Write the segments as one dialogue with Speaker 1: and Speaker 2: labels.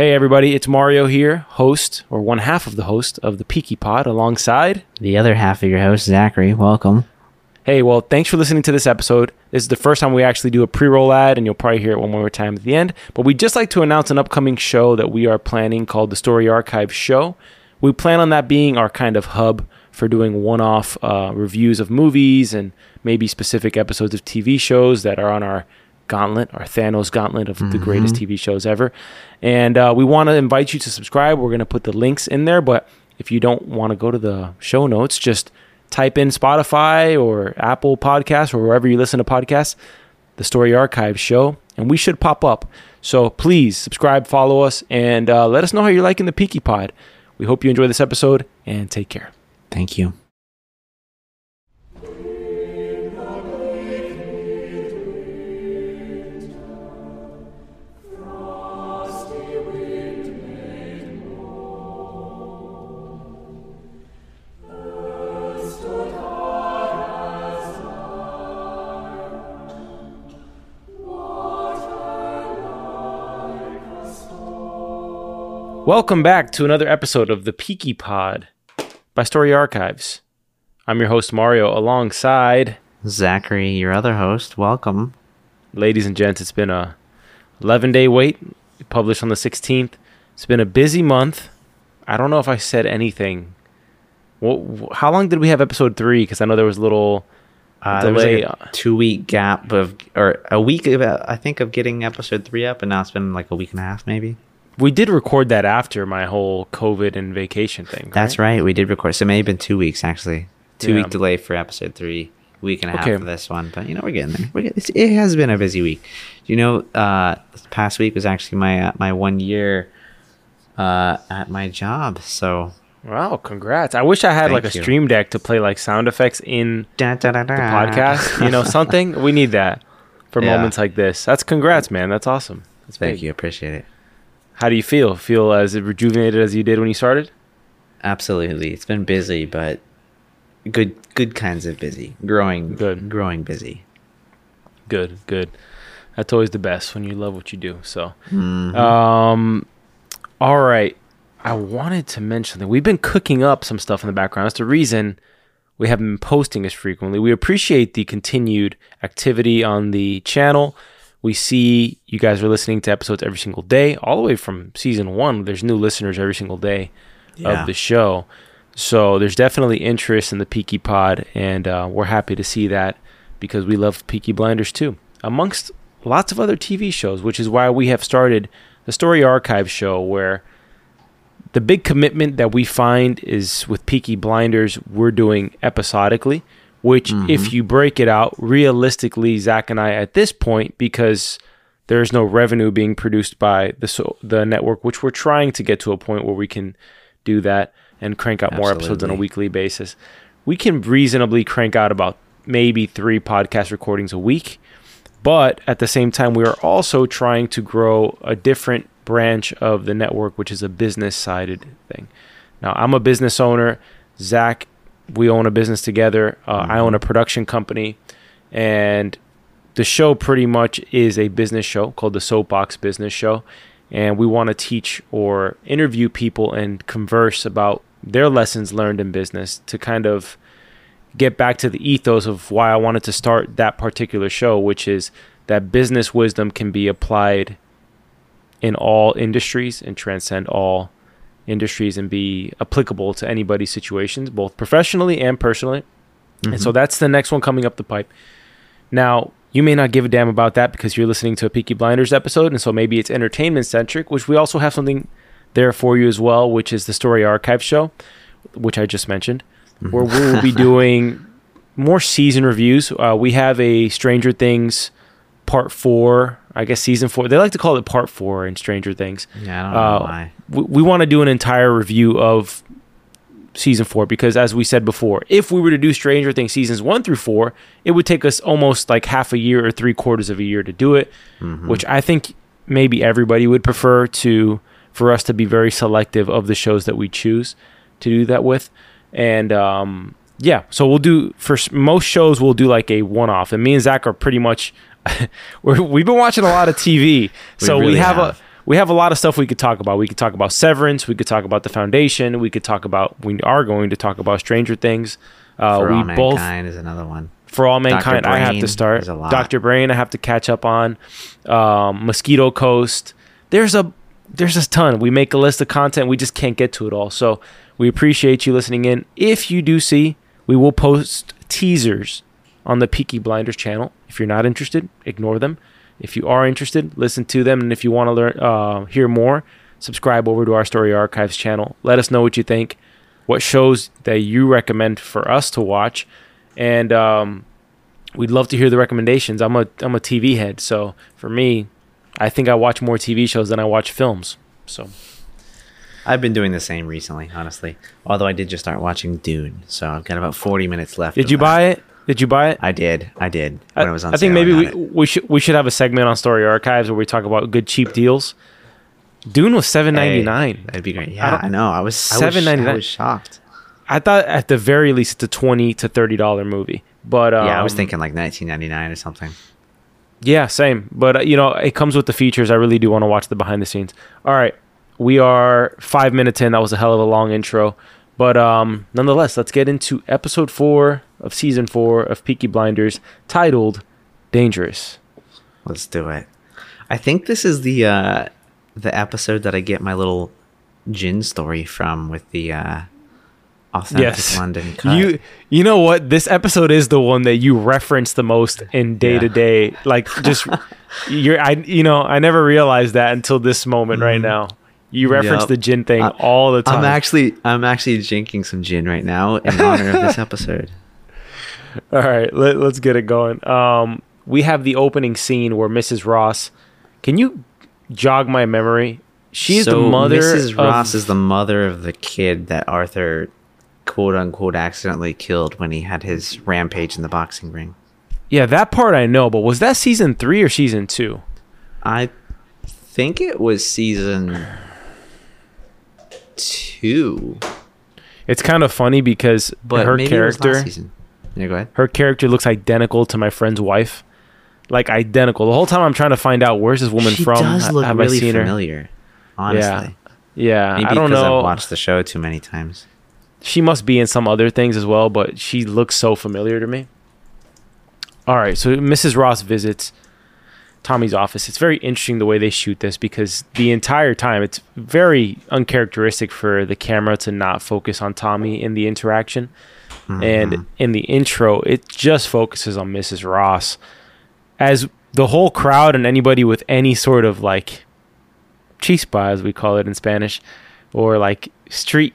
Speaker 1: Hey everybody, it's Mario here, host or one half of the host of the Peaky Pod, alongside.
Speaker 2: The other half of your host, Zachary. Welcome.
Speaker 1: Hey, well, thanks for listening to this episode. This is the first time we actually do a pre-roll ad, and you'll probably hear it one more time at the end. But we'd just like to announce an upcoming show that we are planning called the Story Archive Show. We plan on that being our kind of hub for doing one-off uh, reviews of movies and maybe specific episodes of TV shows that are on our gauntlet, our Thanos gauntlet of the greatest TV shows ever. And uh, we want to invite you to subscribe. We're going to put the links in there, but if you don't want to go to the show notes, just type in Spotify or Apple Podcasts or wherever you listen to podcasts, the Story Archive show, and we should pop up. So please subscribe, follow us, and uh, let us know how you're liking the Peaky Pod. We hope you enjoy this episode and take care.
Speaker 2: Thank you.
Speaker 1: Welcome back to another episode of the Peaky Pod by Story Archives. I'm your host Mario, alongside
Speaker 2: Zachary, your other host. Welcome.
Speaker 1: ladies and gents. It's been a 11 day wait. Published on the 16th. It's been a busy month. I don't know if I said anything. What? How long did we have episode three? Because I know there was a little
Speaker 2: Uh,
Speaker 1: delay.
Speaker 2: like a two week gap of, or a week of, I think, of getting episode three up, and now it's been like a week and a half, maybe.
Speaker 1: We did record that after my whole COVID and vacation thing.
Speaker 2: That's right. We did record. So it may have been two weeks, actually. Two
Speaker 1: Yeah.
Speaker 2: week delay for episode three, week and a
Speaker 1: Okay.
Speaker 2: half for this one. But, you know, we're getting there. We're getting, it has been a busy week. You know, uh, this past week was actually my, uh, my one year uh, at my job. So,
Speaker 1: Wow, congrats! I wish I had like a
Speaker 2: you.
Speaker 1: stream deck to play like sound effects in
Speaker 2: da, da, da.
Speaker 1: the podcast. You know, something we need that for
Speaker 2: Yeah.
Speaker 1: moments like this. That's congrats, man. That's awesome. That's
Speaker 2: Thank
Speaker 1: big.
Speaker 2: you. Appreciate it.
Speaker 1: How do you feel? Feel as rejuvenated as you did when you started?
Speaker 2: Absolutely. It's been busy, but good good kinds of busy. Growing
Speaker 1: Good.
Speaker 2: growing busy.
Speaker 1: Good, good. That's always the best when you love what you do. So,
Speaker 2: Mhm.
Speaker 1: um, all right. I wanted to mention that we've been cooking up some stuff in the background. That's the reason we haven't been posting as frequently. We appreciate the continued activity on the channel. We see you guys are listening to episodes every single day, all the way from season one. There's new listeners every single day
Speaker 2: Yeah.
Speaker 1: of the show. So there's definitely interest in the Peaky Pod, and uh, we're happy to see that because we love Peaky Blinders too, amongst lots of other TV shows, which is why we have started the Story Archive show, where the big commitment that we find is with Peaky Blinders, we're doing episodically, which, if mm-hmm. you break it out realistically, Zach and I at this point, because there is no revenue being produced by the so, the network, which we're trying to get to a point where we can do that and crank out more episodes on a weekly basis. We can reasonably crank out about maybe three podcast recordings a week. But at the same time, we are also trying to grow a different branch of the network, which is a business sided thing. Now, I'm a business owner. Zach, we own a business together. Uh, I own a production company. And the show pretty much is a business show called the Soapbox Business Show. And we want to teach or interview people and converse about their lessons learned in business to kind of get back to the ethos of why I wanted to start that particular show, which is that business wisdom can be applied in all industries and transcend all industries and be applicable to anybody's situations, both professionally and personally. And so that's the next one coming up the pipe. Now, you may not give a damn about that because you're listening to a Peaky Blinders episode, and so maybe it's entertainment centric, which we also have something there for you as well, which is the Story Archive show, which I just mentioned, where we will be doing more season reviews. Uh, we have a Stranger Things part four, I guess season four. They like to call it part four in Stranger Things
Speaker 2: Yeah, I don't know
Speaker 1: uh,
Speaker 2: why.
Speaker 1: we, we want to do an entire review of season four because as we said before if we were to do stranger things seasons one through four it would take us almost like half a year or three quarters of a year to do it which i think maybe everybody would prefer to for us to be very selective of the shows that we choose to do that with and um yeah so we'll do for most shows we'll do like a one-off and me and zach are pretty much we're, we've been watching a lot of tv so we
Speaker 2: really
Speaker 1: have,
Speaker 2: have.
Speaker 1: a we have a lot of stuff we could talk about. We could talk about Severance. We could talk about The Foundation. We could talk about. We are going to talk about Stranger Things. Uh,
Speaker 2: For
Speaker 1: we
Speaker 2: All
Speaker 1: both
Speaker 2: Mankind is another one.
Speaker 1: for all mankind. I have to start.
Speaker 2: is a lot.
Speaker 1: Doctor Brain. I have to catch up on. Um, Mosquito Coast. There's a there's a ton. We make a list of content. We just can't get to it all. So we appreciate you listening in. If you do see, we will post teasers on the Peaky Blinders channel. If you're not interested, ignore them. If you are interested, listen to them. And if you want to learn, uh, hear more, subscribe over to our Story Archives channel. Let us know what you think, what shows that you recommend for us to watch, and um, we'd love to hear the recommendations. I'm a I'm a TV head, so for me, I think I watch more TV shows than I watch films. So
Speaker 2: I've been doing the same recently, honestly. Although I did just start watching Dune, so I've got about 40 minutes left.
Speaker 1: did you
Speaker 2: that.
Speaker 1: buy it? Did you buy it?
Speaker 2: I did. I did. When it was on
Speaker 1: I think maybe we,
Speaker 2: it.
Speaker 1: we should we should have a segment on Story Archives where we talk about good cheap deals. Dune was seven ninety nine.
Speaker 2: Hey, that'd be great. Yeah,
Speaker 1: don't-
Speaker 2: I, know. I was I was-
Speaker 1: $7.99.
Speaker 2: I was shocked.
Speaker 1: I thought at the very least it's a twenty to thirty dollar movie. But um,
Speaker 2: yeah, I was thinking like 1999 or something.
Speaker 1: Yeah, same. But uh, you know, it comes with the features. I really do want to watch the behind the scenes. All right, we are five minutes in. That was a hell of a long intro, but um, nonetheless, let's get into episode four of season four of Peaky Blinders, titled "Dangerous."
Speaker 2: Let's do it. I think this is the uh the episode that I get my little gin story from with the uh authentic
Speaker 1: Yes,
Speaker 2: London cut.
Speaker 1: you you know what? This episode is the one that you reference the most in day to day. Like just you're I you know I never realized that until this moment right now. You reference
Speaker 2: Yup.
Speaker 1: the gin thing
Speaker 2: I-
Speaker 1: all the time.
Speaker 2: I'm actually I'm actually drinking some gin right now in honor of this episode.
Speaker 1: All right, let, let's get it going. Um, we have the opening scene where Mrs. Ross. Can you jog my memory? She's
Speaker 2: so
Speaker 1: the mother.
Speaker 2: Mrs. Ross is the mother of the kid that Arthur quote unquote accidentally killed when he had his rampage in the boxing ring.
Speaker 1: yeah, that part I know. But was that season three or season two?
Speaker 2: I think it was season two,
Speaker 1: It's kind of funny because
Speaker 2: but
Speaker 1: her
Speaker 2: maybe it was
Speaker 1: character.
Speaker 2: Yeah, go ahead.
Speaker 1: her character looks identical to my friend's wife, like identical. The whole time I'm trying to find out where's this woman
Speaker 2: she
Speaker 1: from.
Speaker 2: does look
Speaker 1: have I
Speaker 2: really
Speaker 1: seen her?
Speaker 2: familiar. Honestly,
Speaker 1: Yeah,
Speaker 2: maybe
Speaker 1: I don't
Speaker 2: because
Speaker 1: know.
Speaker 2: I've watched the show too many times.
Speaker 1: she must be in some other things as well, but she looks so familiar to me. All right, so Mrs. Ross visits Tommy's office. It's very interesting the way they shoot this because the entire time it's very uncharacteristic for the camera to not focus on Tommy in the interaction. And mm-hmm. in the intro, it just focuses on Mrs. Ross as the whole crowd and anybody with any sort of like chispa, as we call it in Spanish, or like street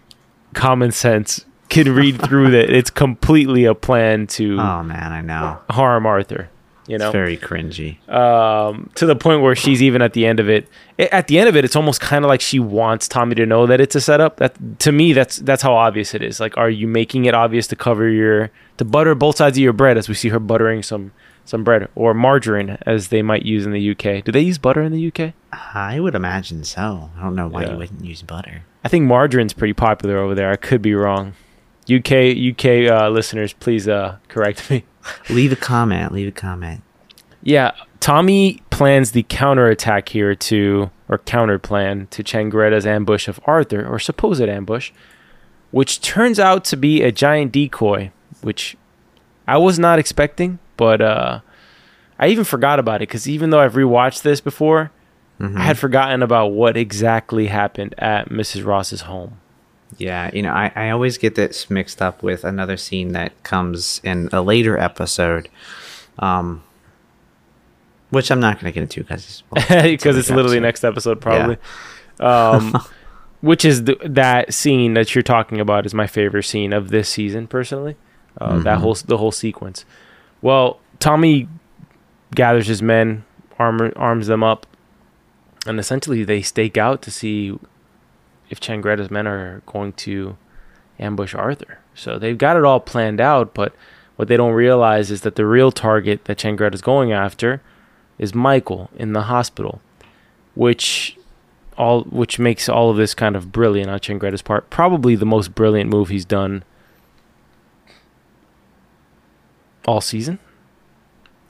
Speaker 1: common sense can read through that it's completely a plan to
Speaker 2: Oh man, I know.
Speaker 1: harm Arthur. You
Speaker 2: It's
Speaker 1: know,
Speaker 2: very cringy.
Speaker 1: um, to the point where she's even at the end of it. At the end of it, it's almost kind of like she wants Tommy to know that it's a setup. That to me, that's that's how obvious it is. Like, are you making it obvious to cover your to butter both sides of your bread, as we see her buttering some some bread or margarine, as they might use in the UK? Do they use butter in the UK?
Speaker 2: I would imagine so. I don't know why
Speaker 1: Yeah.
Speaker 2: you wouldn't use butter.
Speaker 1: I think margarine's pretty popular over there. I could be wrong. UK UK uh, listeners, please uh, correct me.
Speaker 2: Leave a comment. Leave a comment.
Speaker 1: Yeah, Tommy plans the counterattack here to, or counter plan to Changretta's ambush of Arthur, or supposed ambush, which turns out to be a giant decoy, which I was not expecting, but uh, I even forgot about it because even though I've rewatched this before,
Speaker 2: Mhm.
Speaker 1: I had forgotten about what exactly happened at Mrs. Ross's home.
Speaker 2: Yeah, you know, I, I always get this mixed up with another scene that comes in a later episode, um, which I'm not going to get into because
Speaker 1: because it's literally next episode probably. Um which is the, that scene that you're talking about is my favorite scene of this season personally. Uh, that
Speaker 2: Mhm.
Speaker 1: whole the whole sequence. Well tommy gathers his men armor, arms them up and essentially they stake out to see if changretta's men are going to ambush arthur so they've got it all planned out but what they don't realize is that the real target that changretta's going after is Michael in the hospital, which all which makes all of this kind of brilliant on Changretta's part. Probably the most brilliant move he's done all season.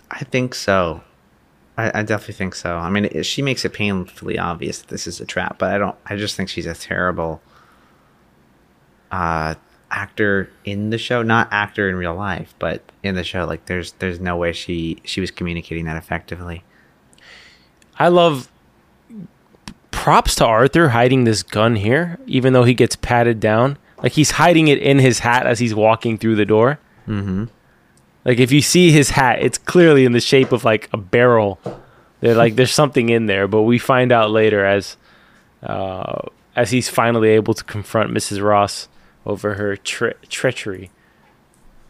Speaker 2: I think so. I, I definitely think so. I mean, she makes it painfully obvious that this is a trap, but I don't. I just think she's a terrible uh, actor in the show. Not actor in real life, but in the show. Like, there's there's no way she she was communicating that effectively.
Speaker 1: I love props to Arthur hiding this gun here, even though he gets patted down. Like he's hiding it in his hat as he's walking through the door.
Speaker 2: Mm-hmm.
Speaker 1: Like if you see his hat, it's clearly in the shape of like a barrel. They're like there's something in there, but we find out later as uh, as he's finally able to confront Mrs. Ross over her tre- treachery.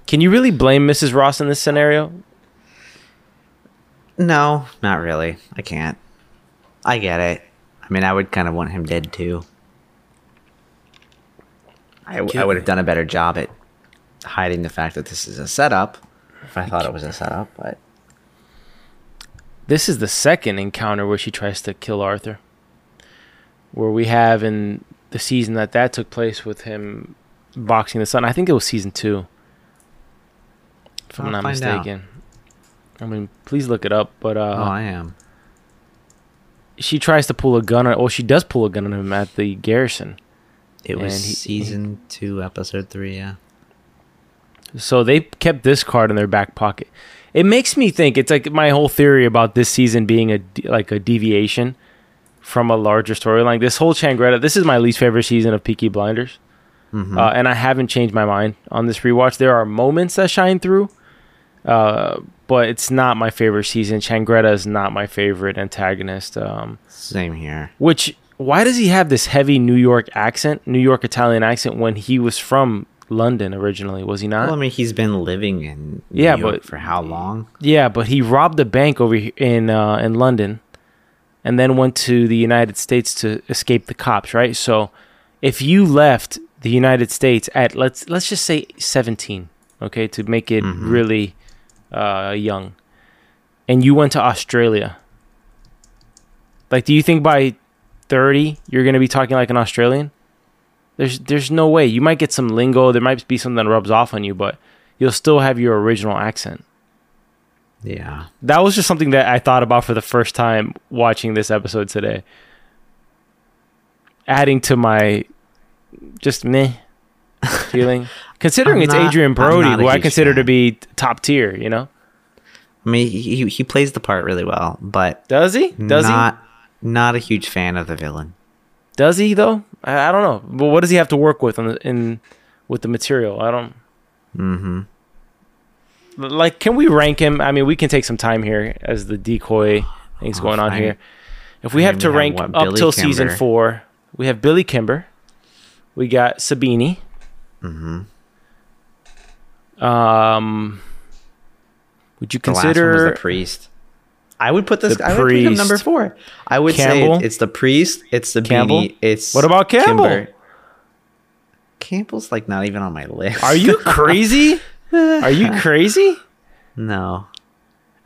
Speaker 1: Can you really blame Mrs. Ross in this scenario?
Speaker 2: No, not really. I can't. I get it. I mean, I would kind of want him dead too. I would have done a better job at hiding the fact that this is a setup I thought it was a setup, but
Speaker 1: This is the second encounter where she tries to kill Arthur. Where we have in the season that that took place with him boxing the sun. I think it was season two, if I'm
Speaker 2: I'll
Speaker 1: not
Speaker 2: find out.
Speaker 1: mistaken. I mean, please look it up. But uh,
Speaker 2: oh, I am.
Speaker 1: she tries to pull a gun on. Oh, she does pull a gun on him at the garrison.
Speaker 2: It was
Speaker 1: he-
Speaker 2: season two, episode three. Yeah.
Speaker 1: So they kept this card in their back pocket. It makes me think it's like my whole theory about this season being a like a deviation from a larger storyline. This whole Changretta, this is my least favorite season of Peaky Blinders,
Speaker 2: Mhm.
Speaker 1: uh, and I haven't changed my mind on this rewatch. There are moments that shine through, uh, but it's not my favorite season. Changretta is not my favorite antagonist. Um,
Speaker 2: Same here.
Speaker 1: which why does he have this heavy New York accent, New York Italian accent when he was from London originally? Was he not?
Speaker 2: Well, I mean, he's been living in New
Speaker 1: Yeah,
Speaker 2: York
Speaker 1: but-
Speaker 2: for how long?
Speaker 1: Yeah, but he robbed a bank over here in uh, in London, and then went to the United States to escape the cops. Right. So, if you left the United States at let's let's just say seventeen, okay, to make it
Speaker 2: Mhm.
Speaker 1: really uh, young, and you went to Australia, like, do you think by thirty you're gonna be talking like an Australian? There's there's no way. You might get some lingo. There might be something that rubs off on you, but you'll still have your original accent
Speaker 2: Yeah.
Speaker 1: that was just something that I thought about for the first time watching this episode today. Adding to my just meh feeling. Considering
Speaker 2: I'm
Speaker 1: it's
Speaker 2: not- Adrien
Speaker 1: Brody, who I consider to be top tier, you know?
Speaker 2: I mean, he he- he plays the part really well, but
Speaker 1: Does he? Does he
Speaker 2: not not a huge fan of the villain.
Speaker 1: Does he though? I, I don't know. But what does he have to work with the, in with the material? I don't
Speaker 2: Mm-hmm.
Speaker 1: like can we rank him? I mean, we can take some time here as the decoy things
Speaker 2: Oh,
Speaker 1: going on
Speaker 2: fine.
Speaker 1: here. If we
Speaker 2: I
Speaker 1: have to
Speaker 2: we have
Speaker 1: rank
Speaker 2: what,
Speaker 1: up till season 4, we have Billy Kimber. We got Sabini.
Speaker 2: Mm-hmm.
Speaker 1: Um, would you
Speaker 2: The last one was
Speaker 1: consider
Speaker 2: the priest. I would put this.
Speaker 1: The
Speaker 2: I would put him number four. I would
Speaker 1: Campbell?
Speaker 2: say it's the priest. It's the
Speaker 1: Campbell?
Speaker 2: beanie. It's
Speaker 1: What about Campbell?
Speaker 2: Kimber. Campbell's like not even on my list.
Speaker 1: Are you crazy? Are you crazy?
Speaker 2: no.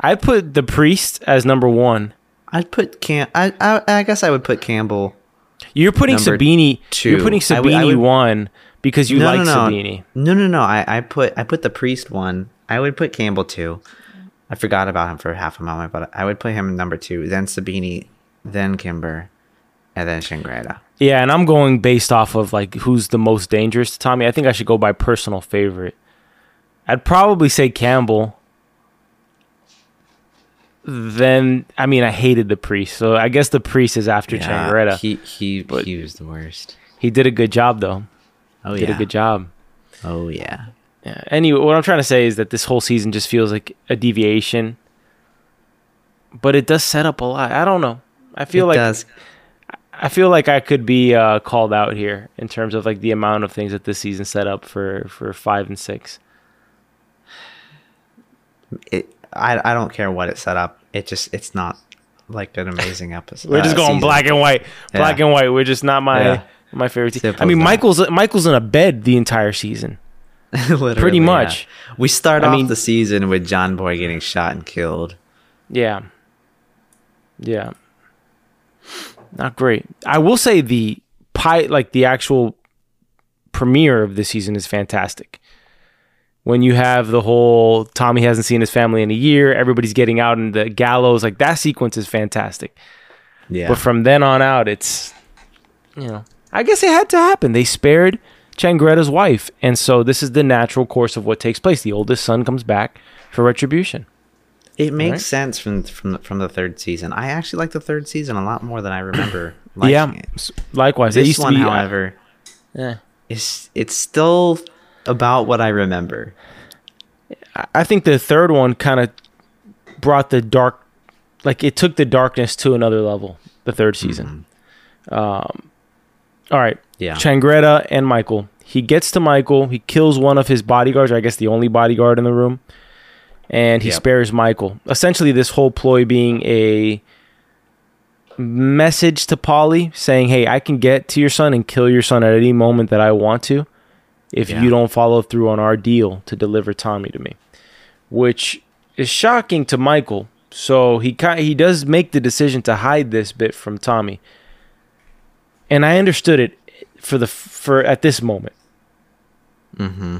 Speaker 1: I put the priest as number one.
Speaker 2: I'd put Cam. I, I I guess I would put Campbell.
Speaker 1: You're putting Sabini.
Speaker 2: two.
Speaker 1: You're putting
Speaker 2: I would- I
Speaker 1: Sabini
Speaker 2: would-
Speaker 1: one because you
Speaker 2: no,
Speaker 1: like
Speaker 2: no, no.
Speaker 1: Sabini.
Speaker 2: No, no, no. I, I put I put the priest one. I would put Campbell two. I forgot about him for half a moment, but I would put him number two. Then Sabini, then Kimber, and then Changretta.
Speaker 1: Yeah, and I'm going based off of like who's the most dangerous to Tommy. I think I should go by personal favorite. I'd probably say Campbell. Then I mean I hated the priest, so I guess the priest is after Changretta. He,
Speaker 2: He he he was the worst.
Speaker 1: He did a good job though.
Speaker 2: Oh
Speaker 1: Did
Speaker 2: yeah.
Speaker 1: Did a good job.
Speaker 2: Oh yeah.
Speaker 1: Yeah. Anyway, what I'm trying to say is that this whole season just feels like a deviation, but it does set up a lot. I don't know. I feel
Speaker 2: it
Speaker 1: like
Speaker 2: does.
Speaker 1: I feel like I could be uh, called out here in terms of like the amount of things that this season set up for for five and six.
Speaker 2: It. I I don't care what it set up. It just it's not like an amazing episode.
Speaker 1: We're just
Speaker 2: uh,
Speaker 1: going
Speaker 2: season.
Speaker 1: black and white, black
Speaker 2: Yeah.
Speaker 1: and white. We're just not my
Speaker 2: Yeah.
Speaker 1: my favorite team. I mean. Michael's Michael's in a bed the entire season. Pretty
Speaker 2: yeah.
Speaker 1: much.
Speaker 2: We start
Speaker 1: I
Speaker 2: off
Speaker 1: mean-
Speaker 2: the season with John Boy getting shot and killed.
Speaker 1: Yeah. Yeah. Not great. I will say the pie like the actual premiere of this season is fantastic. when you have the whole Tommy hasn't seen his family in a year, everybody's getting out in the gallows, like that sequence is fantastic.
Speaker 2: Yeah.
Speaker 1: But from then on out, it's you know, I guess it had to happen. They spared Changretta's wife, and so this is the natural course of what takes place. The oldest son comes back for retribution.
Speaker 2: It makes
Speaker 1: Right.
Speaker 2: sense from from the, from the third season. I actually like the third season a lot more than I remember.
Speaker 1: yeah,
Speaker 2: it.
Speaker 1: likewise. it
Speaker 2: This
Speaker 1: used
Speaker 2: one,
Speaker 1: to be, uh,
Speaker 2: however,
Speaker 1: yeah.
Speaker 2: is it's still about what I remember.
Speaker 1: I- I think the third one kind of brought the dark, like it took the darkness to another level. The third season. Um, all right,
Speaker 2: Yeah.
Speaker 1: Changretta and Michael. He gets to Michael. He kills one of his bodyguards, or I guess the only bodyguard in the room, and he
Speaker 2: Yep.
Speaker 1: spares Michael. Essentially, this whole ploy being a message to Polly saying, "Hey, I can get to your son and kill your son at any moment that I want to, if
Speaker 2: Yeah.
Speaker 1: you don't follow through on our deal to deliver Tommy to me," which is shocking to Michael. So he he does make the decision to hide this bit from Tommy, and I understood it for the for at this moment
Speaker 2: Mm-hmm.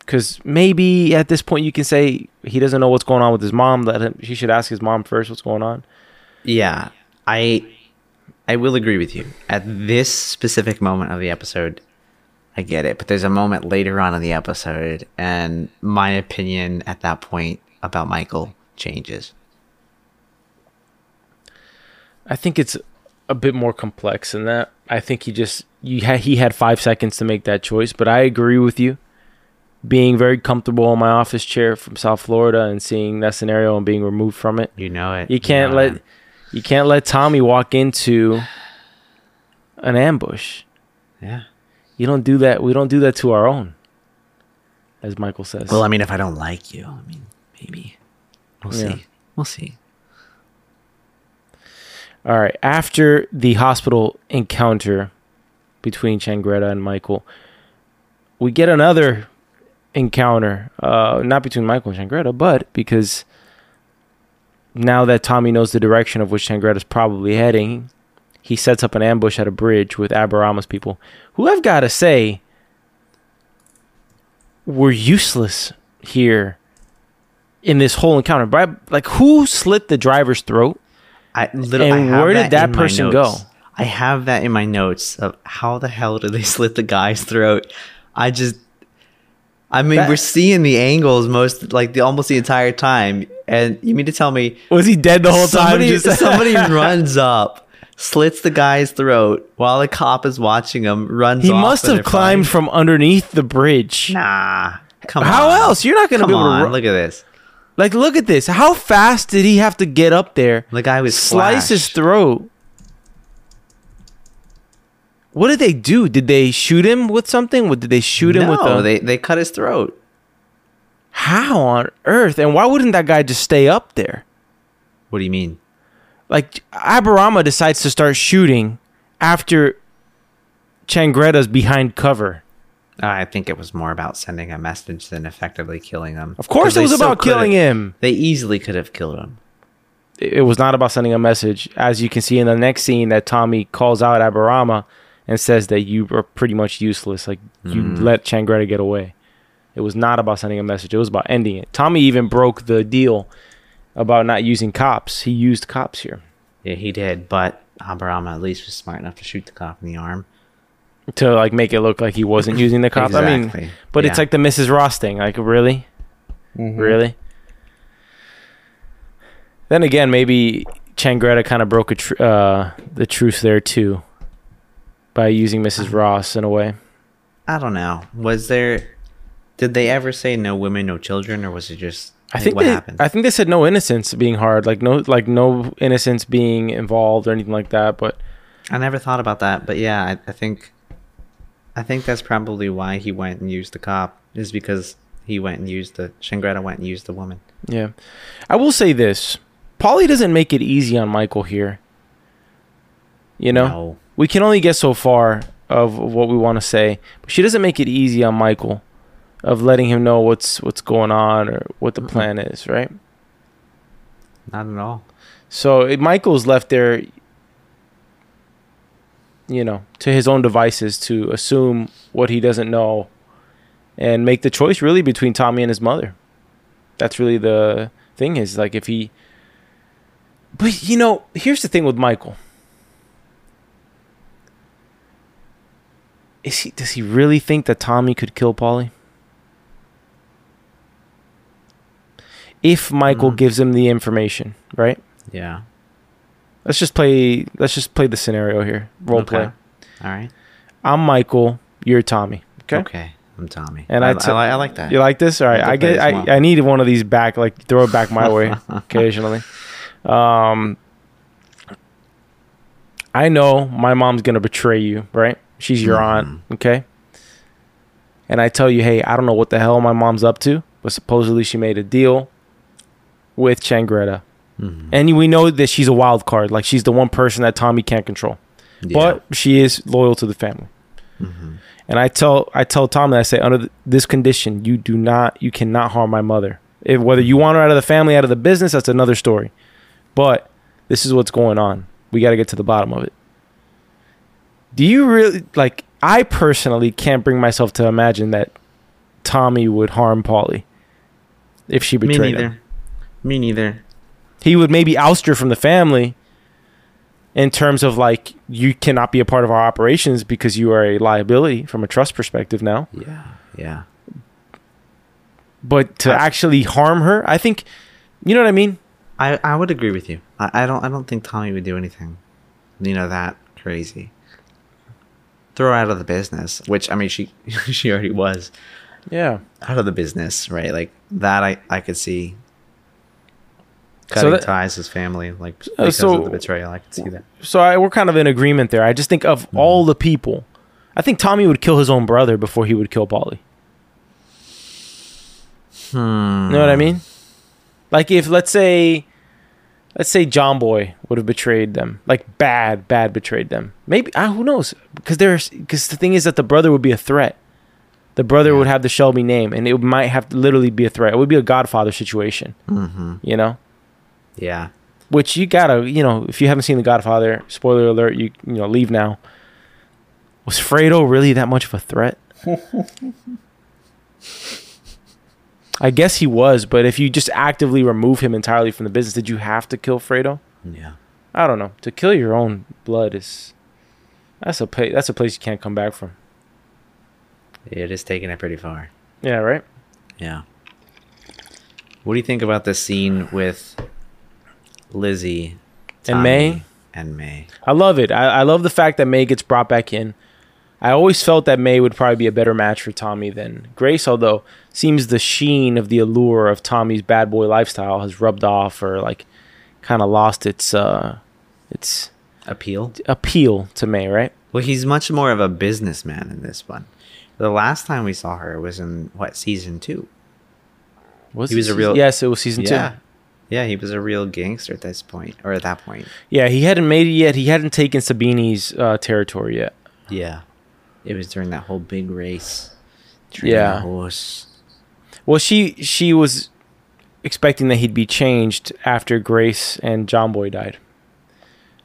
Speaker 1: because maybe at this point you can say he doesn't know what's going on with his mom. That him, he should ask his mom first what's going on.
Speaker 2: Yeah, I I will agree with you. At this specific moment of the episode, I get it. But there's a moment later on in the episode, and my opinion at that point about Michael changes.
Speaker 1: I think it's a bit more complex than that. I think he just you ha- he had five seconds to make that choice, but I agree with you. Being very comfortable in my office chair from South Florida and seeing that scenario and being removed from it,
Speaker 2: You know it.
Speaker 1: you can't
Speaker 2: know
Speaker 1: let
Speaker 2: it.
Speaker 1: you can't let Tommy walk into an ambush.
Speaker 2: Yeah.
Speaker 1: You don't do that. We don't do that to our own, as Michael says.
Speaker 2: Well, I mean, if I don't like you, I mean, maybe we'll
Speaker 1: Yeah.
Speaker 2: see. We'll see.
Speaker 1: All right. After the hospital encounter between Changretta and Michael, we get another encounter. Uh, not between Michael and Changretta, but because now that Tommy knows the direction of which Changretta's probably heading, he sets up an ambush at a bridge with Aberama's people, who I've got to say were useless here in this whole encounter. But like, who slit the driver's throat?
Speaker 2: I literally.
Speaker 1: And
Speaker 2: I
Speaker 1: where did that person go?
Speaker 2: I have that in my notes of how the hell did they slit the guy's throat? I just. I mean,
Speaker 1: That-
Speaker 2: we're seeing the angles most like the almost the entire time, and you mean to tell me
Speaker 1: Was he dead the whole
Speaker 2: somebody,
Speaker 1: time? Just-
Speaker 2: somebody runs up, slits the guy's throat while the cop is watching him. Runs.
Speaker 1: he must have climbed from underneath the bridge.
Speaker 2: Nah, come
Speaker 1: How
Speaker 2: on.
Speaker 1: else? You're not going to
Speaker 2: Come
Speaker 1: be able
Speaker 2: on,
Speaker 1: to ru-
Speaker 2: look at this.
Speaker 1: Like look at this. How fast did he have to get up there?
Speaker 2: The guy was
Speaker 1: slice his throat. What did they do? Did they shoot him with something? What did they shoot him
Speaker 2: no,
Speaker 1: with? A,
Speaker 2: they they cut his throat.
Speaker 1: how on earth? And why wouldn't that guy just stay up there?
Speaker 2: What do you mean?
Speaker 1: Like Aberama decides to start shooting after Changretta's behind cover.
Speaker 2: I think it was more about sending a message than effectively killing him.
Speaker 1: Of course, it was about killing him.
Speaker 2: They easily could have killed him.
Speaker 1: it was not about sending a message. As you can see in the next scene, that Tommy calls out Aberama and says that you are pretty much useless. Like you mm-hmm. let Changretta get away. It was not about sending a message. It was about ending it. Tommy even broke the deal about not using cops. He used cops here
Speaker 2: Yeah, he did, but Aberama at least was smart enough to shoot the cop in the arm.
Speaker 1: To like make it look like he wasn't using the cops. I mean,
Speaker 2: Exactly.
Speaker 1: but it's like the Mrs. Ross thing. Like really, really. Then again, maybe Changretta kind of broke a tr- uh, the truce there too by using Mrs. Ross in a way.
Speaker 2: I don't know. Was there? Did they ever say no women, no children, or was it just?
Speaker 1: I think
Speaker 2: what
Speaker 1: they,
Speaker 2: happened?
Speaker 1: I think they said no innocence being hard, like no, like no innocence being involved or anything like that. But
Speaker 2: I never thought about that, but yeah, I, I think, I think that's probably why he went and used the cop is because he went and used the Changretta went and used the woman.
Speaker 1: yeah, I will say this: Polly doesn't make it easy on Michael here. You know,
Speaker 2: No.
Speaker 1: we can only get so far of what we want to say, but she doesn't make it easy on Michael of letting him know what's what's going on or what the mm-hmm. plan is, right?
Speaker 2: Not at all.
Speaker 1: So Michael's left there, you know, to his own devices to assume what he doesn't know and make the choice really between Tommy and his mother. That's really the thing is like if he But you know, here's the thing with Michael. Is he does he really think that Tommy could kill Polly? If Michael
Speaker 2: Mm.
Speaker 1: gives him the information, right?
Speaker 2: Yeah.
Speaker 1: Let's just play let's just play the scenario here. Role
Speaker 2: Okay.
Speaker 1: play.
Speaker 2: All right.
Speaker 1: I'm Michael, you're Tommy. Okay?
Speaker 2: Okay. I'm Tommy.
Speaker 1: And
Speaker 2: I,
Speaker 1: I
Speaker 2: I,
Speaker 1: t-
Speaker 2: I like that.
Speaker 1: You like this? All right.
Speaker 2: Like
Speaker 1: I get. I,
Speaker 2: one.
Speaker 1: I needed one of these back. Like throw it back my way occasionally. Um, I know my mom's gonna betray you, right? She's your aunt,
Speaker 2: Mhm.
Speaker 1: okay? And I tell you, hey, I don't know what the hell my mom's up to, but supposedly she made a deal with Changretta,
Speaker 2: Mhm.
Speaker 1: and we know that she's a wild card. Like she's the one person that Tommy can't control,
Speaker 2: Yeah.
Speaker 1: but she is loyal to the family.
Speaker 2: Mhm.
Speaker 1: And I tell I tell Tom that I say under this condition, you do not you cannot harm my mother. If, whether you want her out of the family, out of the business, that's another story. But this is what's going on. We got to get to the bottom of it. Do you really like? I personally can't bring myself to imagine that Tommy would harm Polly if she betrayed Me
Speaker 2: neither.
Speaker 1: him.
Speaker 2: Me neither.
Speaker 1: He would maybe oust her from the family in terms of like you cannot be a part of our operations because you are a liability from a trust perspective now.
Speaker 2: Yeah. Yeah.
Speaker 1: but to
Speaker 2: I-
Speaker 1: actually harm her, I think, you know what I mean.
Speaker 2: I, I would agree with you. I, I don't I don't think Tommy would do anything, you know, that crazy. Throw her out of the business, which I mean, she she already was
Speaker 1: Yeah.
Speaker 2: out of the business, right? Like that, I I could see cutting
Speaker 1: that-
Speaker 2: ties with family, like
Speaker 1: Uh,
Speaker 2: because
Speaker 1: so-
Speaker 2: of the betrayal. I could see that.
Speaker 1: So I, we're kind of in agreement there. I just think of all the people, I think Tommy would kill his own brother before he would kill Polly.
Speaker 2: Hmm.
Speaker 1: You know what I mean? Like if let's say, let's say John Boy would have betrayed them, like bad, bad betrayed them. Maybe uh, who knows? Because there's because the thing is that the brother would be a threat. The brother
Speaker 2: Yeah.
Speaker 1: would have the Shelby name, and it might have to literally be a threat. It would be a Godfather situation.
Speaker 2: Mm-hmm.
Speaker 1: You know.
Speaker 2: Yeah.
Speaker 1: which you gotta you know if you haven't seen the godfather spoiler alert you you know leave now was fredo really that much of a threat i guess he was but if you just actively remove him entirely from the business did you have to kill fredo
Speaker 2: Yeah.
Speaker 1: i don't know to kill your own blood is that's a that's a place you can't come back from
Speaker 2: It is taking it pretty far.
Speaker 1: yeah right
Speaker 2: Yeah. What do you think about the scene with Lizzie
Speaker 1: And May?
Speaker 2: And May?
Speaker 1: I love it. I, I love the fact that May gets brought back in. I always felt that May would probably be a better match for Tommy than Grace, although seems the sheen of the allure of Tommy's bad boy lifestyle has rubbed off or like kind of lost its uh its
Speaker 2: Appeal?
Speaker 1: appeal to May, right?
Speaker 2: Well, he's much more of a businessman in this one. The last time we saw her was in what season two?
Speaker 1: Was
Speaker 2: He was
Speaker 1: it
Speaker 2: a real-
Speaker 1: Yes, it was season
Speaker 2: yeah,
Speaker 1: two.
Speaker 2: Yeah, he was a real gangster at this point, or at that point.
Speaker 1: Yeah, he hadn't made it yet. He hadn't taken Sabini's uh, territory yet.
Speaker 2: Yeah, it was during that whole big race.
Speaker 1: Yeah.
Speaker 2: horse.
Speaker 1: Well, she she was expecting that he'd be changed after Grace and John Boy died,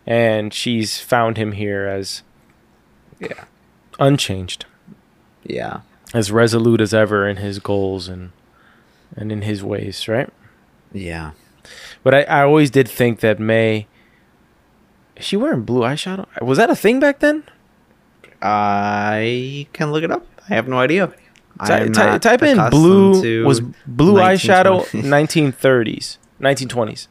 Speaker 1: and she's found him here as
Speaker 2: Yeah,
Speaker 1: unchanged,
Speaker 2: yeah,
Speaker 1: as resolute as ever in his goals and and in his ways, right?
Speaker 2: yeah.
Speaker 1: But I, I always did think that May. Is she wearing blue eyeshadow? Was that a thing back then?
Speaker 2: I can look it up. I have no idea.
Speaker 1: Ty- ty- type in blue was blue eyeshadow 1930s, 1920s.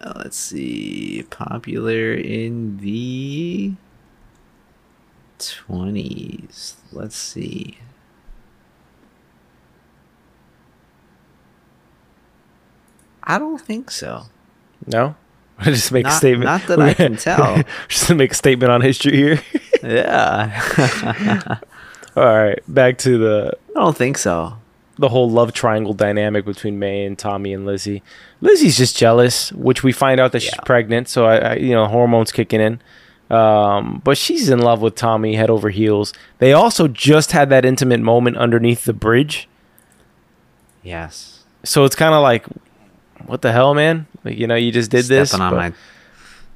Speaker 2: Uh, let's see. Popular in the 20s. Let's see. I don't think so.
Speaker 1: No, I just make a statement.
Speaker 2: not that I can tell.
Speaker 1: just to make a statement on history here.
Speaker 2: Yeah.
Speaker 1: All right, back to the
Speaker 2: I don't think so.
Speaker 1: the whole love triangle dynamic between May and Tommy and Lizzie. Lizzie's just jealous, which we find out that she's pregnant. So I, I, you know, hormones kicking in. Um, but she's in love with Tommy head over heels. They also just had that intimate moment underneath the bridge.
Speaker 2: Yes.
Speaker 1: So it's kind of like, what the hell, man? Like you know, you just did this.
Speaker 2: Stepping on
Speaker 1: but
Speaker 2: my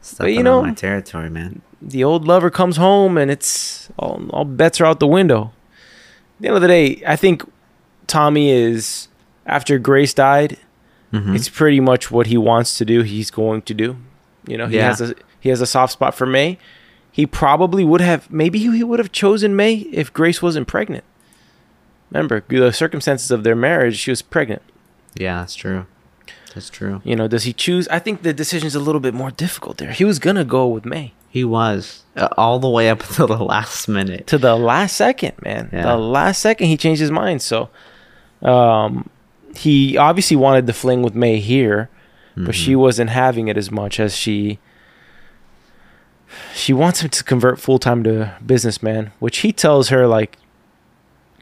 Speaker 2: stepping
Speaker 1: you know-
Speaker 2: on my territory, man.
Speaker 1: the old lover comes home and it's all, all bets are out the window. the end of the day, I think Tommy is after Grace died.
Speaker 2: Mhm.
Speaker 1: It's pretty much what he wants to do. He's going to do. You know, he
Speaker 2: Yeah.
Speaker 1: has a he has a soft spot for May. He probably would have maybe he he would have chosen May if Grace wasn't pregnant. Remember the circumstances of their marriage. She was pregnant.
Speaker 2: yeah, that's true. That's true.
Speaker 1: You know, does he choose? I think the decision's a little bit more difficult there. He was gonna go with May
Speaker 2: He was uh, all the way up until the last minute.
Speaker 1: to the last second, man.
Speaker 2: Yeah.
Speaker 1: The last second he changed his mind. So, um, he obviously wanted the fling with May here, but she
Speaker 2: Mm-hmm.
Speaker 1: wasn't having it as much as she. She wants him to convert full time to businessman, which he tells her like,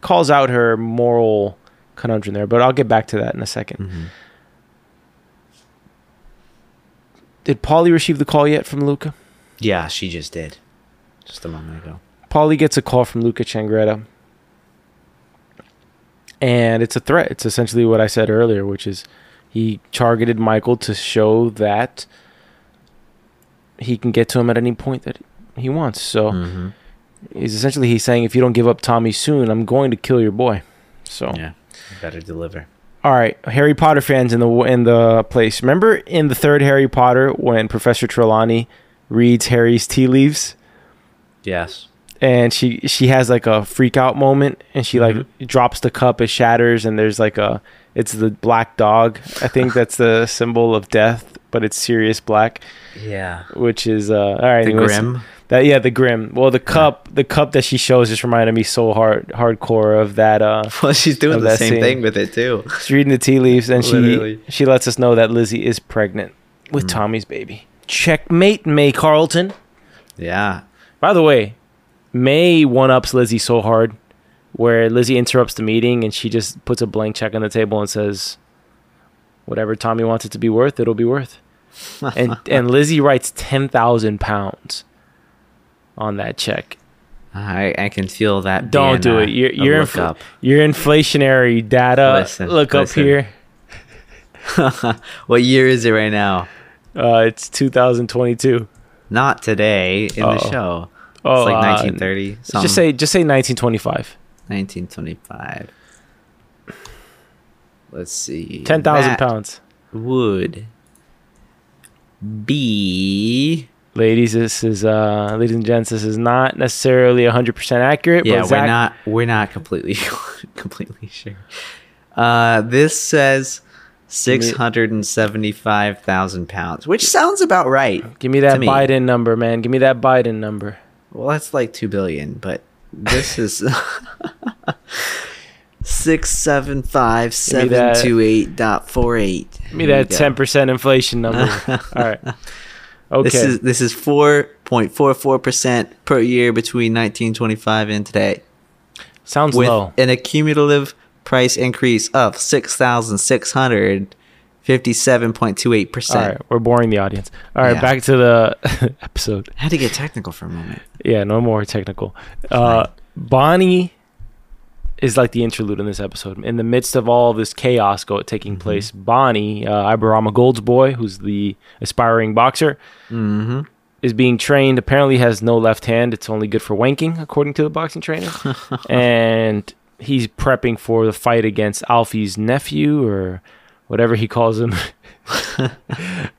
Speaker 1: calls out her moral conundrum there. But I'll get back to that in a 2nd
Speaker 2: Mhm.
Speaker 1: Did Polly receive the call yet from Luca?
Speaker 2: Yeah, she just did, just a moment ago.
Speaker 1: Polly gets a call from Luca Changretta. And it's a threat. It's essentially what I said earlier, which is he targeted Michael to show that he can get to him at any point that he wants. So
Speaker 2: Mhm.
Speaker 1: he's essentially he's saying if you don't give up Tommy soon, I'm going to kill your boy. So
Speaker 2: Yeah, you better deliver.
Speaker 1: All right, Harry Potter fans in the in the place. Remember in the third Harry Potter when Professor Trelawney reads Harry's tea leaves?
Speaker 2: Yes.
Speaker 1: and she she has like a freak out moment and she like drops the cup it shatters and there's like a it's the black dog i think that's the symbol of death but it's Sirius Black
Speaker 2: Yeah.
Speaker 1: which is uh all right
Speaker 2: The
Speaker 1: anyways.
Speaker 2: grim.
Speaker 1: That yeah the grim well the cup the cup that she shows just reminded me so hard hardcore of that uh
Speaker 2: Well, she's doing the same
Speaker 1: scene.
Speaker 2: thing with it too.
Speaker 1: she's reading the tea leaves and she she lets us know that lizzie is pregnant with tommy's baby checkmate may Carleton
Speaker 2: Yeah.
Speaker 1: By the way, May one ups Lizzie so hard where Lizzie interrupts the meeting and she just puts a blank check on the table and says, Whatever Tommy wants it to be worth, it'll be worth. and and Lizzie writes ten thousand pounds on that check.
Speaker 2: I, I can feel that.
Speaker 1: Don't do
Speaker 2: uh,
Speaker 1: it. You're you're
Speaker 2: look
Speaker 1: infl-
Speaker 2: up.
Speaker 1: you're inflationary data.
Speaker 2: Listen,
Speaker 1: Look
Speaker 2: listen.
Speaker 1: up here.
Speaker 2: what year is it right now?
Speaker 1: Uh, it's 2022.
Speaker 2: Not today in the
Speaker 1: Uh-oh.
Speaker 2: show.
Speaker 1: Oh,
Speaker 2: it's like
Speaker 1: uh,
Speaker 2: 1930. something.
Speaker 1: Just say just say 1925.
Speaker 2: 1925. Let's see.
Speaker 1: Ten thousand
Speaker 2: That
Speaker 1: pounds.
Speaker 2: Would be.
Speaker 1: Ladies, this is uh, ladies and gents, this is not necessarily 100% accurate.
Speaker 2: Yeah,
Speaker 1: but
Speaker 2: we're not. We're not completely, completely sure. Uh, this says six hundred and seventy-five thousand pounds, which sounds about right.
Speaker 1: Give me that
Speaker 2: to me.
Speaker 1: Biden number, man. Give me that Biden number.
Speaker 2: Well, that's like two billion, but this is six seven five seven two eight dot four eight.
Speaker 1: Give me that 10% inflation number. All right. Okay.
Speaker 2: This is this is four point four four percent per year between nineteen twenty five and today,
Speaker 1: Sounds
Speaker 2: with
Speaker 1: low.
Speaker 2: an accumulative price increase of six thousand six hundred fifty seven point two eight
Speaker 1: All
Speaker 2: percent.
Speaker 1: right. We're boring the audience. All right.
Speaker 2: Yeah.
Speaker 1: Back to the episode.
Speaker 2: Had to get technical for a moment.
Speaker 1: Yeah. No more technical. Uh, Bonnie is like the interlude in this episode. In the midst of all this chaos go taking
Speaker 2: Mm-hmm.
Speaker 1: place, Bonnie, uh, Aberama Gold's boy, who's the aspiring boxer,
Speaker 2: Mm-hmm.
Speaker 1: is being trained. Apparently, has no left hand. It's only good for wanking, according to the boxing trainer. and he's prepping for the fight against Alfie's nephew or whatever he calls him. uh,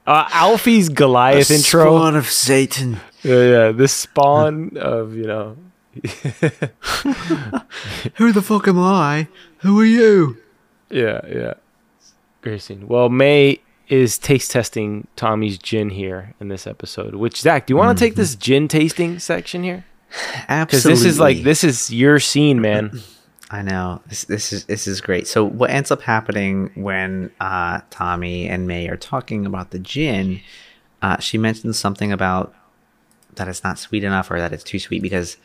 Speaker 1: Alfie's Goliath intro.
Speaker 2: Spawn of Satan.
Speaker 1: Yeah, yeah, this spawn of you know.
Speaker 2: Who the fuck am I? Who are you?
Speaker 1: Yeah, yeah. Great scene. Well, May is taste testing Tommy's gin here in this episode. Which Zach, do you want to take this gin tasting section here?
Speaker 2: Absolutely.
Speaker 1: Because this is like this is your scene, man.
Speaker 2: I know this. This is this is great. So what ends up happening when uh, Tommy and May are talking about the gin? Uh, she mentions something about that it's not sweet enough or that it's too sweet because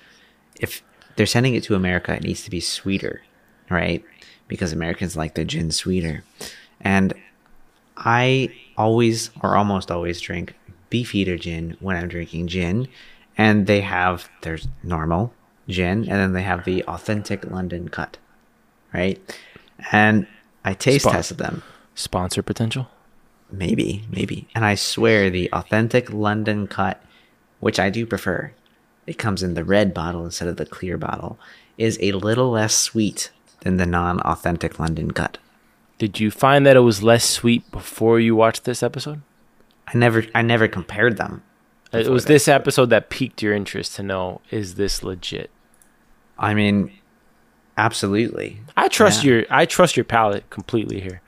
Speaker 2: if they're sending it to America, it needs to be sweeter, right? Because Americans like the gin sweeter, and I always or almost always drink beefeater gin when I'm drinking gin, and they have there's normal gin and then they have the authentic London cut, right? And I taste
Speaker 1: Spot.
Speaker 2: tested them.
Speaker 1: Sponsor potential.
Speaker 2: Maybe, maybe. And I swear the authentic London cut, which I do prefer, it comes in the red bottle instead of the clear bottle, is a little less sweet than the non-authentic London cut.
Speaker 1: Did you find that it was less sweet before you watched this episode?
Speaker 2: I never I never compared them.
Speaker 1: Uh,
Speaker 2: it
Speaker 1: was this episode that piqued your interest to know is this legit?
Speaker 2: I mean, absolutely.
Speaker 1: I trust
Speaker 2: Yeah.
Speaker 1: your I trust your palate completely here.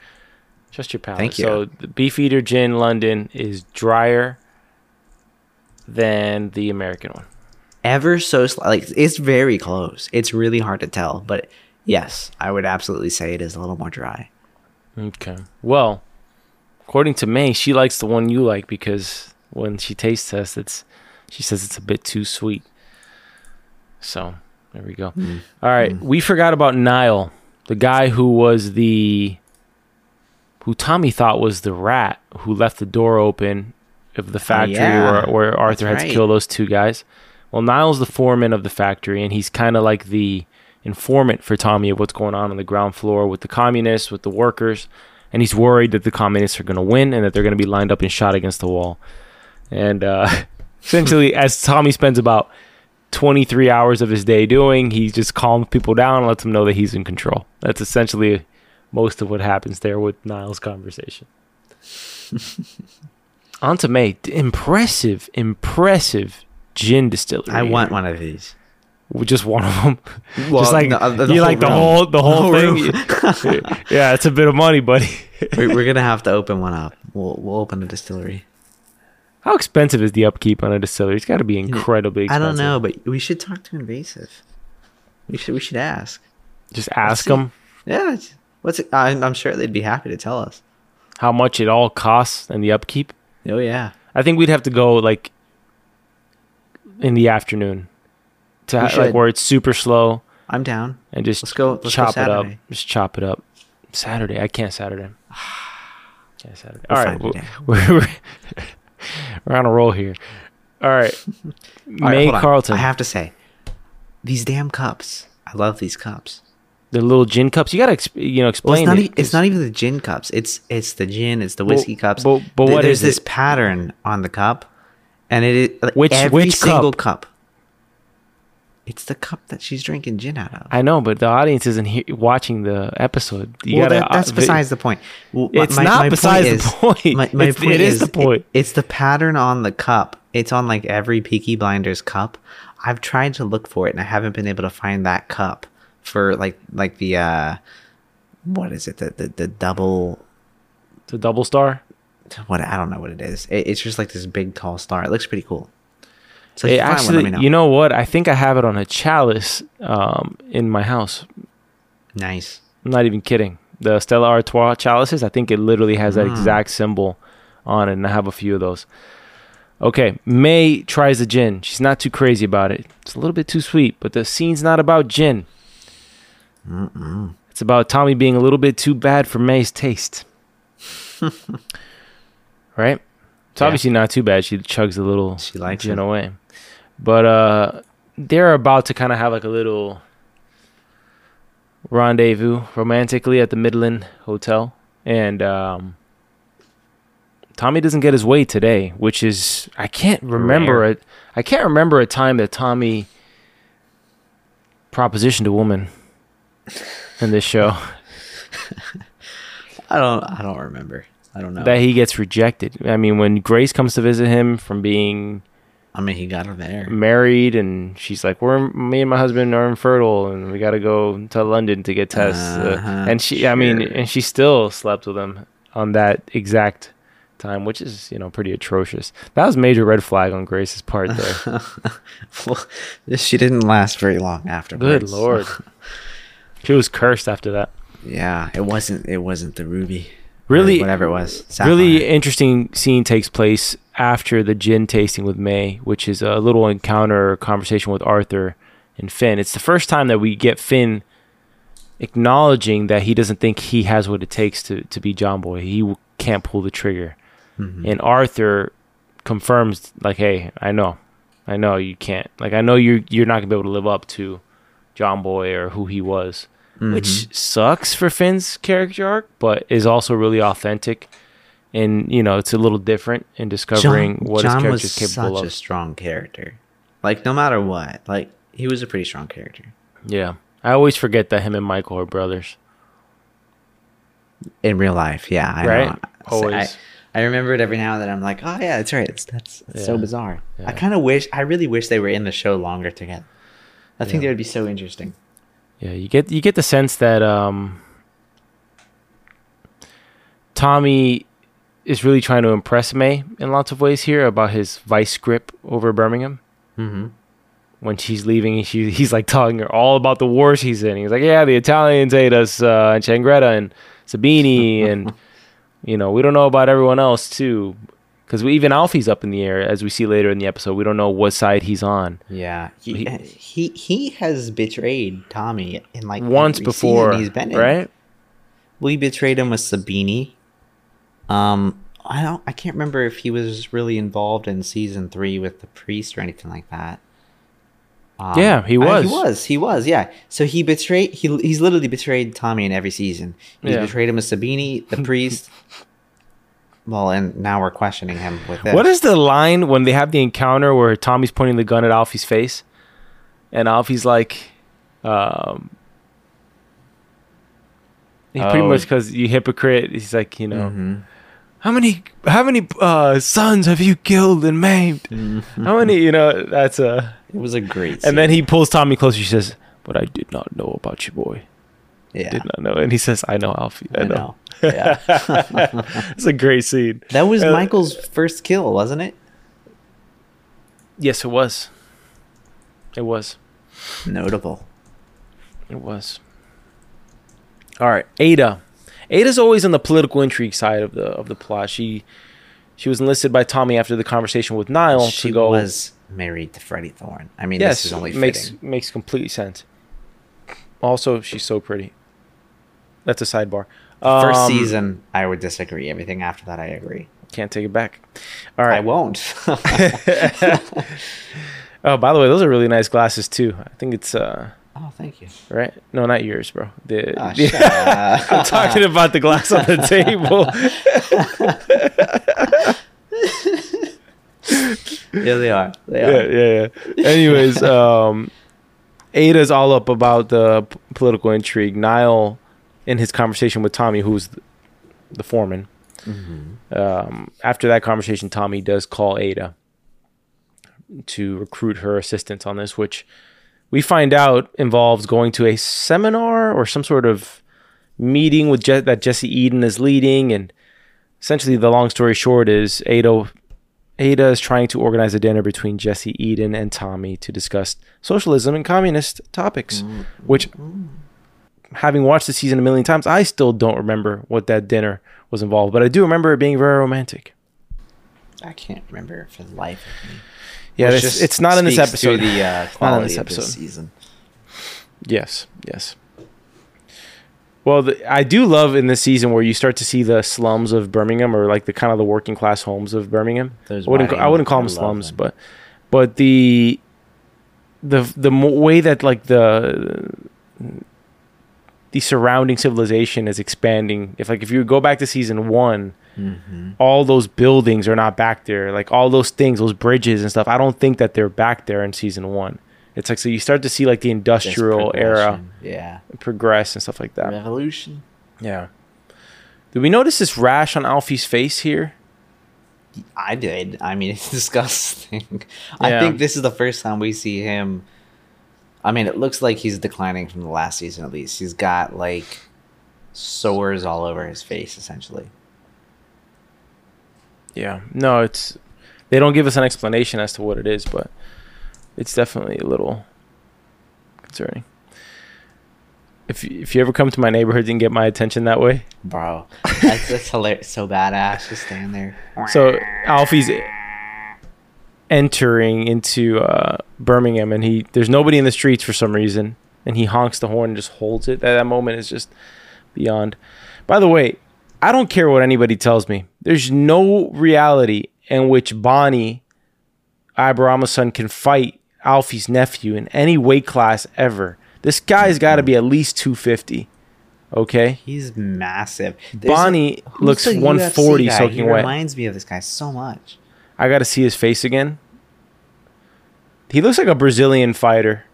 Speaker 1: Trust your palate.
Speaker 2: Thank you.
Speaker 1: So the Beefeater Gin London is drier than the American one.
Speaker 2: Ever so sli- like it's very close. It's really hard to tell, but yes, I would absolutely say it is a little more dry.
Speaker 1: Okay. Well, according to May, she likes the one you like because when she tastes tests, it's she says it's a bit too sweet. So there we go. Mm-hmm. All right, mm-hmm. we forgot about Niall, the guy who was the who Tommy thought was the rat who left the door open of the oh, factory
Speaker 2: yeah.
Speaker 1: where, where Arthur had
Speaker 2: That's
Speaker 1: to kill those two guys. Well, Niall's the foreman of the factory, and he's kind of like the informant for Tommy of what's going on on the ground floor with the communists, with the workers, and he's worried that the communists are going to win and that they're going to be lined up and shot against the wall. And uh, essentially, as Tommy spends about 23 hours of his day doing, he just calms people down and lets them know that he's in control. That's essentially most of what happens there with Niall's conversation. On to May. Impressive, impressive gin distillery.
Speaker 2: I want one of these.
Speaker 1: just one of them.
Speaker 2: Well,
Speaker 1: just like
Speaker 2: no, uh, the
Speaker 1: you like the
Speaker 2: room.
Speaker 1: whole the whole,
Speaker 2: The whole
Speaker 1: thing. yeah, it's a bit of money, buddy.
Speaker 2: we're, we're gonna have to open one up. We'll we'll open a distillery.
Speaker 1: How expensive is the upkeep on a distillery? It's got to be incredibly expensive.
Speaker 2: I don't know, but we should talk to Invasive. We should we should ask.
Speaker 1: Just ask them
Speaker 2: Yeah, what's it? I'm, I'm sure they'd be happy to tell us.
Speaker 1: how much it all costs and the upkeep.
Speaker 2: Oh yeah,
Speaker 1: I think we'd have to go like in the afternoon to ha- like where it's super slow
Speaker 2: I'm down.
Speaker 1: and just
Speaker 2: Let's go- let's go
Speaker 1: chop it up. Just chop it up. Saturday, I can't Saturday. Can't Saturday.
Speaker 2: We'll
Speaker 1: all right, we're, we're, we're, on a roll here. All right,
Speaker 2: All right,
Speaker 1: May
Speaker 2: on.
Speaker 1: Carleton,
Speaker 2: I have to say, these damn cups. I love these cups.
Speaker 1: the little gin cups. You gotta exp- you know
Speaker 2: Well,
Speaker 1: explain
Speaker 2: it's not.
Speaker 1: it.
Speaker 2: E- it's not even the gin cups. It's it's the gin. It's the whiskey cups.
Speaker 1: but- but what
Speaker 2: There's
Speaker 1: is
Speaker 2: this
Speaker 1: it?
Speaker 2: pattern on the cup, and it is like,
Speaker 1: Which-
Speaker 2: every
Speaker 1: which
Speaker 2: single
Speaker 1: cup?
Speaker 2: cup. It's the cup that she's drinking gin out of.
Speaker 1: I know, but the audience isn't he- watching the episode. You
Speaker 2: well,
Speaker 1: gotta,
Speaker 2: that, that's
Speaker 1: uh,
Speaker 2: besides the point. Well,
Speaker 1: It's not besides the
Speaker 2: is-
Speaker 1: point.
Speaker 2: My, my
Speaker 1: It's-
Speaker 2: point
Speaker 1: it is
Speaker 2: is,
Speaker 1: the point.
Speaker 2: it- it's the pattern on the cup. It's on like every Peaky Blinders cup. I've tried to look for it and I haven't been able to find that cup for like like the uh what is it the the, the double
Speaker 1: a double star.
Speaker 2: What I don't know what it is. It, it's just like this big tall star. It looks pretty cool. So
Speaker 1: It
Speaker 2: one,
Speaker 1: actually,
Speaker 2: know.
Speaker 1: you know what? I think I have it on a chalice um, in my house.
Speaker 2: nice.
Speaker 1: I'm not even kidding. The Stella Artois chalices, I think it literally has that
Speaker 2: Mm.
Speaker 1: exact symbol on it, and I have a few of those. Okay, May tries the gin. She's not too crazy about it. It's a little bit too sweet, but the scene's not about gin.
Speaker 2: Mm-mm.
Speaker 1: It's about Tommy being a little bit too bad for May's taste. right? It's
Speaker 2: Yeah.
Speaker 1: obviously not too bad. She chugs a little
Speaker 2: She likes
Speaker 1: gin
Speaker 2: it.
Speaker 1: away. But uh they're about to kind of have like a little rendezvous romantically at the Midland Hotel. And um Tommy doesn't get his way today, which is I can't remember
Speaker 2: Rare.
Speaker 1: it. I can't remember a time that Tommy propositioned a woman in this show
Speaker 2: I don't I don't remember. I don't know.
Speaker 1: that he gets rejected. I mean, when Grace comes to visit him from being
Speaker 2: I mean, he got her there.
Speaker 1: married and she's like, "We're me and my husband are infertile and we got to go to London to get tests." Uh,
Speaker 2: Uh-huh,
Speaker 1: and she, I mean, and she still slept with him on that exact time, which is you know pretty atrocious. That was major red flag on Grace's part there.
Speaker 2: well, she didn't last very long
Speaker 1: after.
Speaker 2: Good
Speaker 1: lord, she was cursed after that.
Speaker 2: Yeah, it wasn't. It wasn't the ruby.
Speaker 1: Really-
Speaker 2: whatever it was.
Speaker 1: Really interesting scene takes place after the gin tasting with May, which is a little encounter or conversation with Arthur and Finn. It's the first time that we get Finn acknowledging that he doesn't think he has what it takes to, to be John Boy. He can't pull the trigger.
Speaker 2: Mhm.
Speaker 1: And Arthur confirms, like, hey, I know. I know you can't. Like, I know you're, you're not going to be able to live up to John Boy or who he was
Speaker 2: mm-hmm.
Speaker 1: which sucks for Finn's character arc, but is also really authentic. And you know, it's a little different in discovering
Speaker 2: John,
Speaker 1: what
Speaker 2: John
Speaker 1: his character is capable
Speaker 2: such
Speaker 1: of.
Speaker 2: a strong character, like no matter what, like he was a pretty strong character.
Speaker 1: Yeah, I always forget that him and Michael are brothers.
Speaker 2: In real life, yeah, I
Speaker 1: right.
Speaker 2: Know.
Speaker 1: Always.
Speaker 2: I, I remember it every now and then. I'm like, oh yeah, that's right. It's, that's, that's
Speaker 1: yeah.
Speaker 2: so bizarre.
Speaker 1: Yeah.
Speaker 2: I kind of wish. I really wish they were in the show longer together. I think
Speaker 1: yeah.
Speaker 2: that would be so interesting.
Speaker 1: Yeah, you get you get the sense that um, Tommy is really trying to impress May in lots of ways here about his vice grip over Birmingham.
Speaker 2: Mm-hmm.
Speaker 1: When she's leaving, she he's like telling her all about the war she's in. He's like, "Yeah, the Italians ate us, uh, and Changretta and Sabini, and you know we don't know about everyone else too." because even Alfie's up in the air, as we see later in the episode. We don't know what side he's on.
Speaker 2: Yeah, he
Speaker 1: he,
Speaker 2: he has betrayed Tommy in like
Speaker 1: once before.
Speaker 2: He's been in.
Speaker 1: right.
Speaker 2: We betrayed him with Sabini. Um, I don't. I can't remember if he was really involved in season three with the priest or anything like that. Um,
Speaker 1: yeah, he was.
Speaker 2: I, he was. He was. Yeah. So he betrayed. He he's literally betrayed Tommy in every season. He's
Speaker 1: yeah.
Speaker 2: betrayed him with Sabini, the priest, well, and now we're questioning him with this.
Speaker 1: What is the line when they have the encounter where Tommy's pointing the gun at Alfie's face, and Alfie's like, um, he
Speaker 2: oh.
Speaker 1: pretty much because you hypocrite. He's like, you know,
Speaker 2: mm-hmm.
Speaker 1: how many how many uh, sons have you killed and maimed?
Speaker 2: Mm-hmm.
Speaker 1: How many? You know, that's a.
Speaker 2: It was a great. Scene.
Speaker 1: And then he pulls Tommy closer. She says, "But I did not know about you, boy."
Speaker 2: yeah.
Speaker 1: did not know. And he says, I know Alfie. I,
Speaker 2: I
Speaker 1: know.
Speaker 2: know. Yeah.
Speaker 1: it's a great scene.
Speaker 2: That was
Speaker 1: uh,
Speaker 2: Michael's first kill, wasn't it?
Speaker 1: Yes, it was. It was.
Speaker 2: Notable.
Speaker 1: It was. All right, Ada. Ada's always on the political intrigue side of the of the plot. She she was enlisted by Tommy after the conversation with Niall
Speaker 2: she
Speaker 1: to go.
Speaker 2: was married to Freddie Thorne. I mean,
Speaker 1: yes,
Speaker 2: this is only
Speaker 1: makes
Speaker 2: fitting.
Speaker 1: makes complete sense. Also, she's so pretty that's a sidebar. Um, First
Speaker 2: season, I would disagree. Everything after that, I agree.
Speaker 1: Can't take it back. All right, I
Speaker 2: won't.
Speaker 1: oh, by the way, those are really nice glasses too. I think it's. uh
Speaker 2: Oh, thank you.
Speaker 1: Right? No, not yours, bro. The,
Speaker 2: oh,
Speaker 1: the I'm talking about the glass on the table.
Speaker 2: yeah, they are. They are.
Speaker 1: Yeah, yeah, yeah. Anyways, um, Ada's all up about the p- political intrigue. Niall in his conversation with Tommy, who's the foreman.
Speaker 2: Mm-hmm.
Speaker 1: Um, after that conversation, Tommy does call Ada to recruit her assistance on this, which we find out involves going to a seminar or some sort of meeting with Je- that Jessie Eden is leading. And essentially, the long story short is Ada Ada is trying to organize a dinner between Jessie Eden and Tommy to discuss socialism and communist topics, mm-hmm. which mm-hmm having watched the season a million times, I still don't remember what that dinner was involved, but I do remember it being very romantic.
Speaker 2: I can't remember for the life of me.
Speaker 1: Yeah, it's, it's, not in this episode.
Speaker 2: The uh,
Speaker 1: not in this
Speaker 2: episode. This season.
Speaker 1: Yes, yes. Well, the, I do love in this season where you start to see the slums of Birmingham, or like the kind of the working class homes of Birmingham. I wouldn't, I wouldn't call them slums,
Speaker 2: them.
Speaker 1: but but the the the way that like the the surrounding civilization is expanding. If like if you go back to season one,
Speaker 2: mm-hmm.
Speaker 1: all those buildings are not back there. Like all those things, those bridges and stuff. I don't think that they're back there in season one. It's like so you start to see like the industrial era,
Speaker 2: yeah,
Speaker 1: progress and stuff like that.
Speaker 2: Revolution.
Speaker 1: Yeah. Did we notice this rash on Alfie's face here?
Speaker 2: I did. I mean, it's disgusting.
Speaker 1: Yeah.
Speaker 2: I think this is the first time we see him I mean, it looks like he's declining from the last season at least. He's got like sores all over his face, essentially.
Speaker 1: Yeah. No, it's they don't give us an explanation as to what it is, but it's definitely a little concerning. If if you ever come to my neighborhood and get my attention that way,
Speaker 2: bro, that's, that's hilarious. So badass, just stand there.
Speaker 1: So Alfie's entering into uh, Birmingham, and he there's nobody in the streets for some reason, and he honks the horn and just holds it. That, that moment is just beyond. By the way, I don't care what anybody tells me. There's no reality in which Bonnie Aberama can fight Alfie's nephew in any weight class ever. This guy's got to be at least 250. Okay,
Speaker 2: he's massive. There's
Speaker 1: Bonnie
Speaker 2: a,
Speaker 1: looks 140
Speaker 2: UFC
Speaker 1: soaking
Speaker 2: he
Speaker 1: wet.
Speaker 2: Reminds me of this guy so much. I got to see his face again.
Speaker 1: He looks like a Brazilian fighter.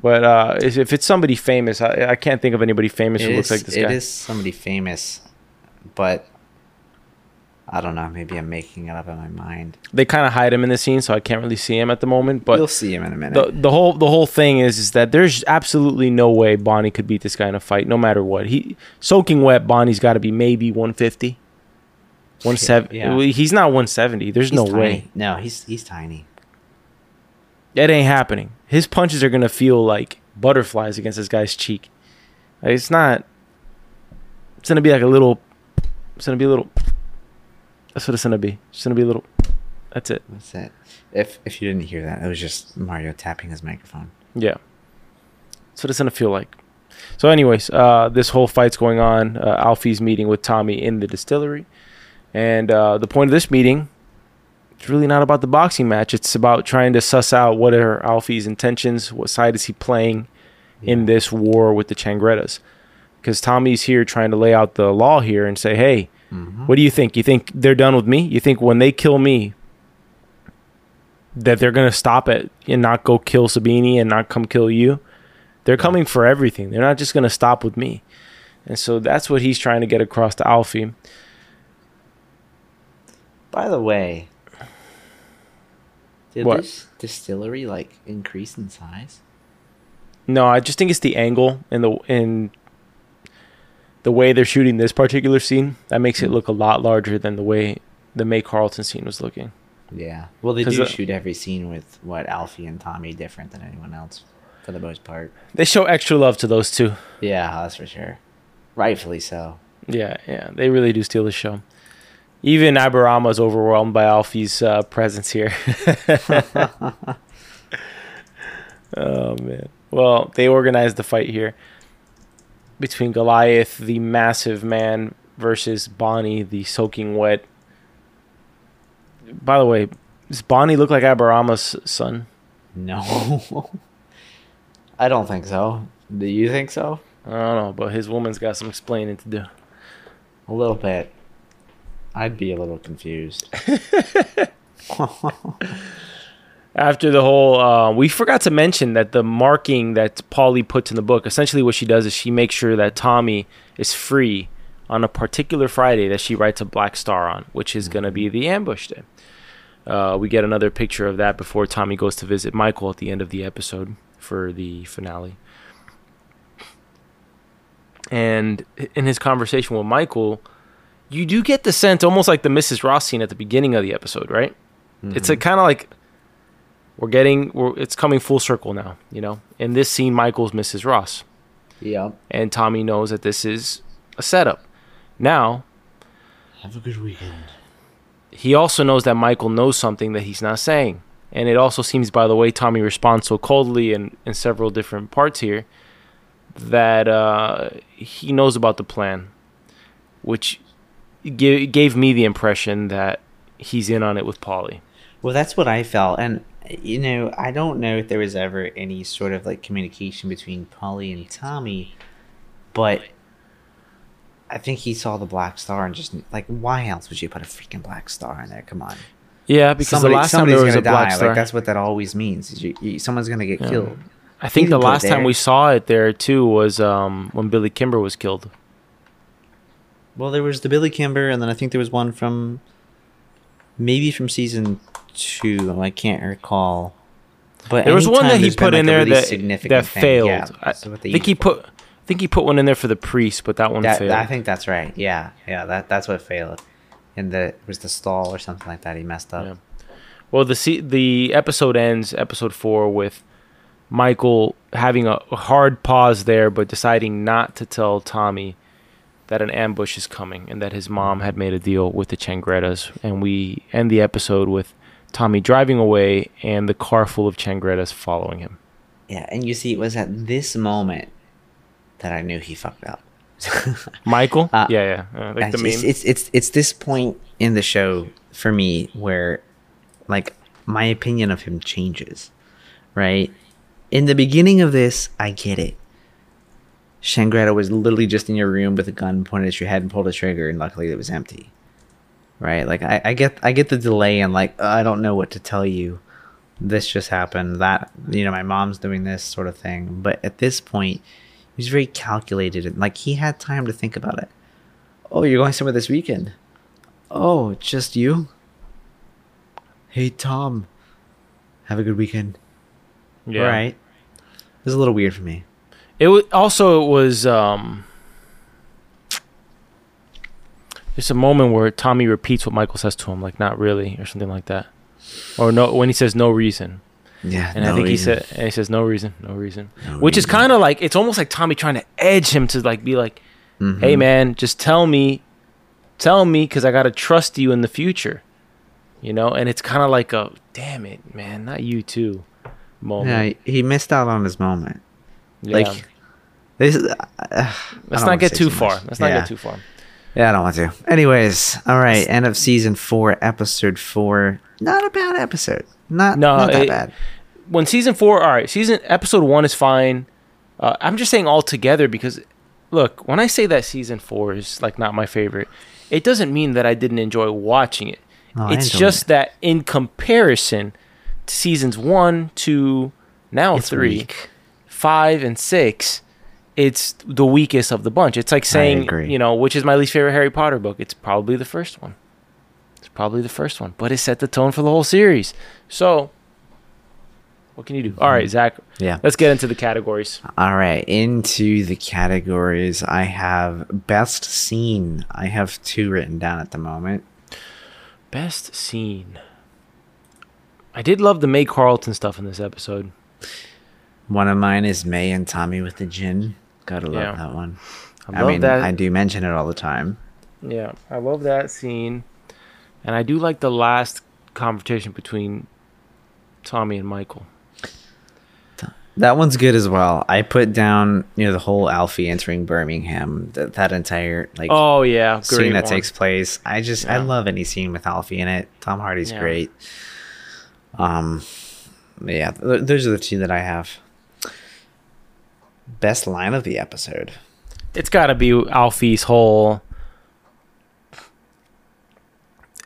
Speaker 1: But uh, if it's somebody famous, I, I can't think of anybody famous
Speaker 2: it
Speaker 1: who
Speaker 2: is, looks
Speaker 1: like this
Speaker 2: it
Speaker 1: guy.
Speaker 2: It is somebody famous, but I don't know. Maybe I'm making it up in my mind.
Speaker 1: They kind of hide him in the scene, so I can't really see him at the moment. But
Speaker 2: you'll see him in a minute.
Speaker 1: The, the, whole the whole thing is is that there's absolutely no way Bonnie could beat this guy in a fight, no matter what. He soaking wet. Bonnie's got to be maybe 150. 170.
Speaker 2: Yeah.
Speaker 1: He's not 170. There's
Speaker 2: He's
Speaker 1: no
Speaker 2: tiny.
Speaker 1: way
Speaker 2: No, he's he's tiny.
Speaker 1: that ain't happening. His punches are gonna feel like butterflies against this guy's cheek. Like, it's not. It's gonna be like a little. It's gonna be a little. That's what it's gonna be. It's gonna be a little. That's it.
Speaker 2: That's it. If if you didn't hear that, it was just Mario tapping his microphone.
Speaker 1: Yeah. That's what it's gonna feel like. So, anyways, uh, this whole fight's going on. Uh, Alfie's meeting with Tommy in the distillery, and uh, the point of this meeting, it's really not about the boxing match. It's about trying to suss out what are Alfie's intentions. What side is he playing in this war with the Changrettas? Because Tommy's here trying to lay out the law here and say, hey,
Speaker 2: Mhm.
Speaker 1: what do you think? You think they're done with me? You think when they kill me, that they're gonna stop it and not go kill Sabini and not come kill you? They're coming for everything. They're not just gonna stop with me. And so that's what he's trying to get across to Alfie.
Speaker 2: By the way, did
Speaker 1: What?
Speaker 2: this distillery like increase in size?
Speaker 1: No, I just think it's the angle and the in the way they're shooting this particular scene that makes it hmm. look a lot larger than the way the May Carleton scene was looking.
Speaker 2: Yeah. Well, they do
Speaker 1: the-
Speaker 2: shoot every scene with what Alfie and Tommy different than anyone else, for the most part.
Speaker 1: They show extra love to those two.
Speaker 2: Yeah, that's for sure. Rightfully so.
Speaker 1: Yeah, yeah, they really do steal the show. Even Aberama's overwhelmed by Alfie's uh, presence here. oh man. Well, they organized the fight here between Goliath, the massive man, versus Bonnie, the soaking wet. By the way, does Bonnie look like Aberama's son?
Speaker 2: No. I don't think so. Do you think so?
Speaker 1: I don't know, but his woman's got some explaining to do.
Speaker 2: A little bit. I'd be a little confused.
Speaker 1: after the whole uh, we forgot to mention that the marking that polly puts in the book essentially what she does is she makes sure that tommy is free on a particular friday that she writes a black star on which is going to be the ambush day uh, we get another picture of that before tommy goes to visit michael at the end of the episode for the finale and in his conversation with michael you do get the sense almost like the mrs ross scene at the beginning of the episode right? It's a kind of like we're getting we're, it's coming full circle now you know? In this scene michael's mrs ross.
Speaker 2: Yep.
Speaker 1: and tommy knows that this is a setup. Now
Speaker 2: Have a good weekend.
Speaker 1: he also knows that michael knows something that he's not saying. And it also seems by the way tommy responds so coldly in, in several different parts here that uh, he knows about the plan which gave, gave me the impression that he's in on it with polly
Speaker 2: Well, that's what I felt, and you know, I don't know if there was ever any sort of like communication between Polly and Tommy, but I think he saw the black star and just like, why else would you put a freaking black star in there? Come on,
Speaker 1: yeah because
Speaker 2: Somebody-
Speaker 1: the last time there was a
Speaker 2: gonna
Speaker 1: black star
Speaker 2: Like that's what that always means. Is you, you, someone's gonna get
Speaker 1: Yeah.
Speaker 2: killed.
Speaker 1: I think the
Speaker 2: didn't put it
Speaker 1: last time we saw it there too was um, when Billy Kimber was killed.
Speaker 2: Well, there was the Billy Kimber, and then I think there was one from maybe from season two. I can't recall. But
Speaker 1: There was one that he put
Speaker 2: like,
Speaker 1: in there
Speaker 2: really
Speaker 1: that that failed.
Speaker 2: yeah,
Speaker 1: I
Speaker 2: so with the
Speaker 1: think he put I think he put one in there for the priest, but that one
Speaker 2: That,
Speaker 1: failed.
Speaker 2: I think that's right. Yeah, yeah. That that's what failed. And the it was the stall or something like that. He messed up.
Speaker 1: Yeah. Well, the se- the episode ends, episode four, with Michael having a hard pause there, but deciding not to tell Tommy that an ambush is coming and that his mom had made a deal with the Changrettas. And we end the episode with Tommy driving away and the car full of Changrettas following him.
Speaker 2: Yeah, and you see, it was at this moment that I knew he fucked up.
Speaker 1: Michael?
Speaker 2: Uh,
Speaker 1: yeah, yeah. Uh, like the meme.
Speaker 2: it's it's it's this point in the show for me where, like, my opinion of him changes. Right, in the beginning of this, I get it. Changretta was literally just in your room with a gun pointed at your head and pulled a trigger, and luckily it was empty. Right, like I, I get I get the delay and like I don't know what to tell you, this just happened. That you know, my mom's doing this sort of thing. But at this point, he was very calculated and like he had time to think about it. Oh, you're going somewhere this weekend. Oh, just you. Hey Tom, have a good weekend.
Speaker 1: Yeah.
Speaker 2: All right. It was a little weird for me.
Speaker 1: It was also it was um there's a moment where Tommy repeats what Michael says to him, like not really or something like that. Or no when he says no reason.
Speaker 2: Yeah,
Speaker 1: And I think
Speaker 2: reason.
Speaker 1: he said and he says no reason, no reason.
Speaker 2: No
Speaker 1: Which is kind of like it's almost like Tommy trying to edge him to like be like,
Speaker 2: Mhm.
Speaker 1: "Hey man, just tell me tell me cuz I got to trust you in the future." You know, and it's kind of like a damn it, man, not you too moment.
Speaker 2: Yeah, he missed out on his moment.
Speaker 1: Yeah.
Speaker 2: Like this. Uh,
Speaker 1: Let's
Speaker 2: don't
Speaker 1: get too far. Let's not
Speaker 2: Yeah.
Speaker 1: get too far.
Speaker 2: Yeah, I don't want to. Anyways, all right. End of season four, episode four. Not a bad episode. Not
Speaker 1: No,
Speaker 2: not that
Speaker 1: it-
Speaker 2: bad.
Speaker 1: when season four, all right, season episode one is fine. Uh, I'm just saying all together because, look, when I say that season four is like not my favorite, it doesn't mean that I didn't enjoy watching it.
Speaker 2: I
Speaker 1: it's just
Speaker 2: it.
Speaker 1: that in comparison to seasons one, two, now
Speaker 2: It's
Speaker 1: three,
Speaker 2: weak.
Speaker 1: Five, and six, it's the weakest of the bunch. It's like saying, you know, which is my least favorite Harry Potter book. It's probably the first one. It's probably the first one, but it set the tone for the whole series. So, what can you do? All right, mm-hmm. Zach,
Speaker 2: Yeah.
Speaker 1: let's get into the categories.
Speaker 2: All right. Into the categories, I have best scene. I have two written down at the moment.
Speaker 1: Best scene. I did love the May Carleton stuff in this episode.
Speaker 2: One of mine is May and Tommy with the gin. Gotta love
Speaker 1: Yeah.
Speaker 2: that one.
Speaker 1: I
Speaker 2: I, mean,
Speaker 1: that.
Speaker 2: I do mention it all the time.
Speaker 1: Yeah, I love that scene, and I do like the last conversation between Tommy and Michael.
Speaker 2: That one's good as well. I put down, you know, the whole Alfie entering Birmingham, that, that entire like
Speaker 1: Oh yeah,
Speaker 2: scene that
Speaker 1: one.
Speaker 2: takes place. I just I love any scene with Alfie in it. Tom Hardy's
Speaker 1: Yeah.
Speaker 2: great. Um, yeah, th- those are the two that I have. Best line of the episode.
Speaker 1: It's got to be Alfie's whole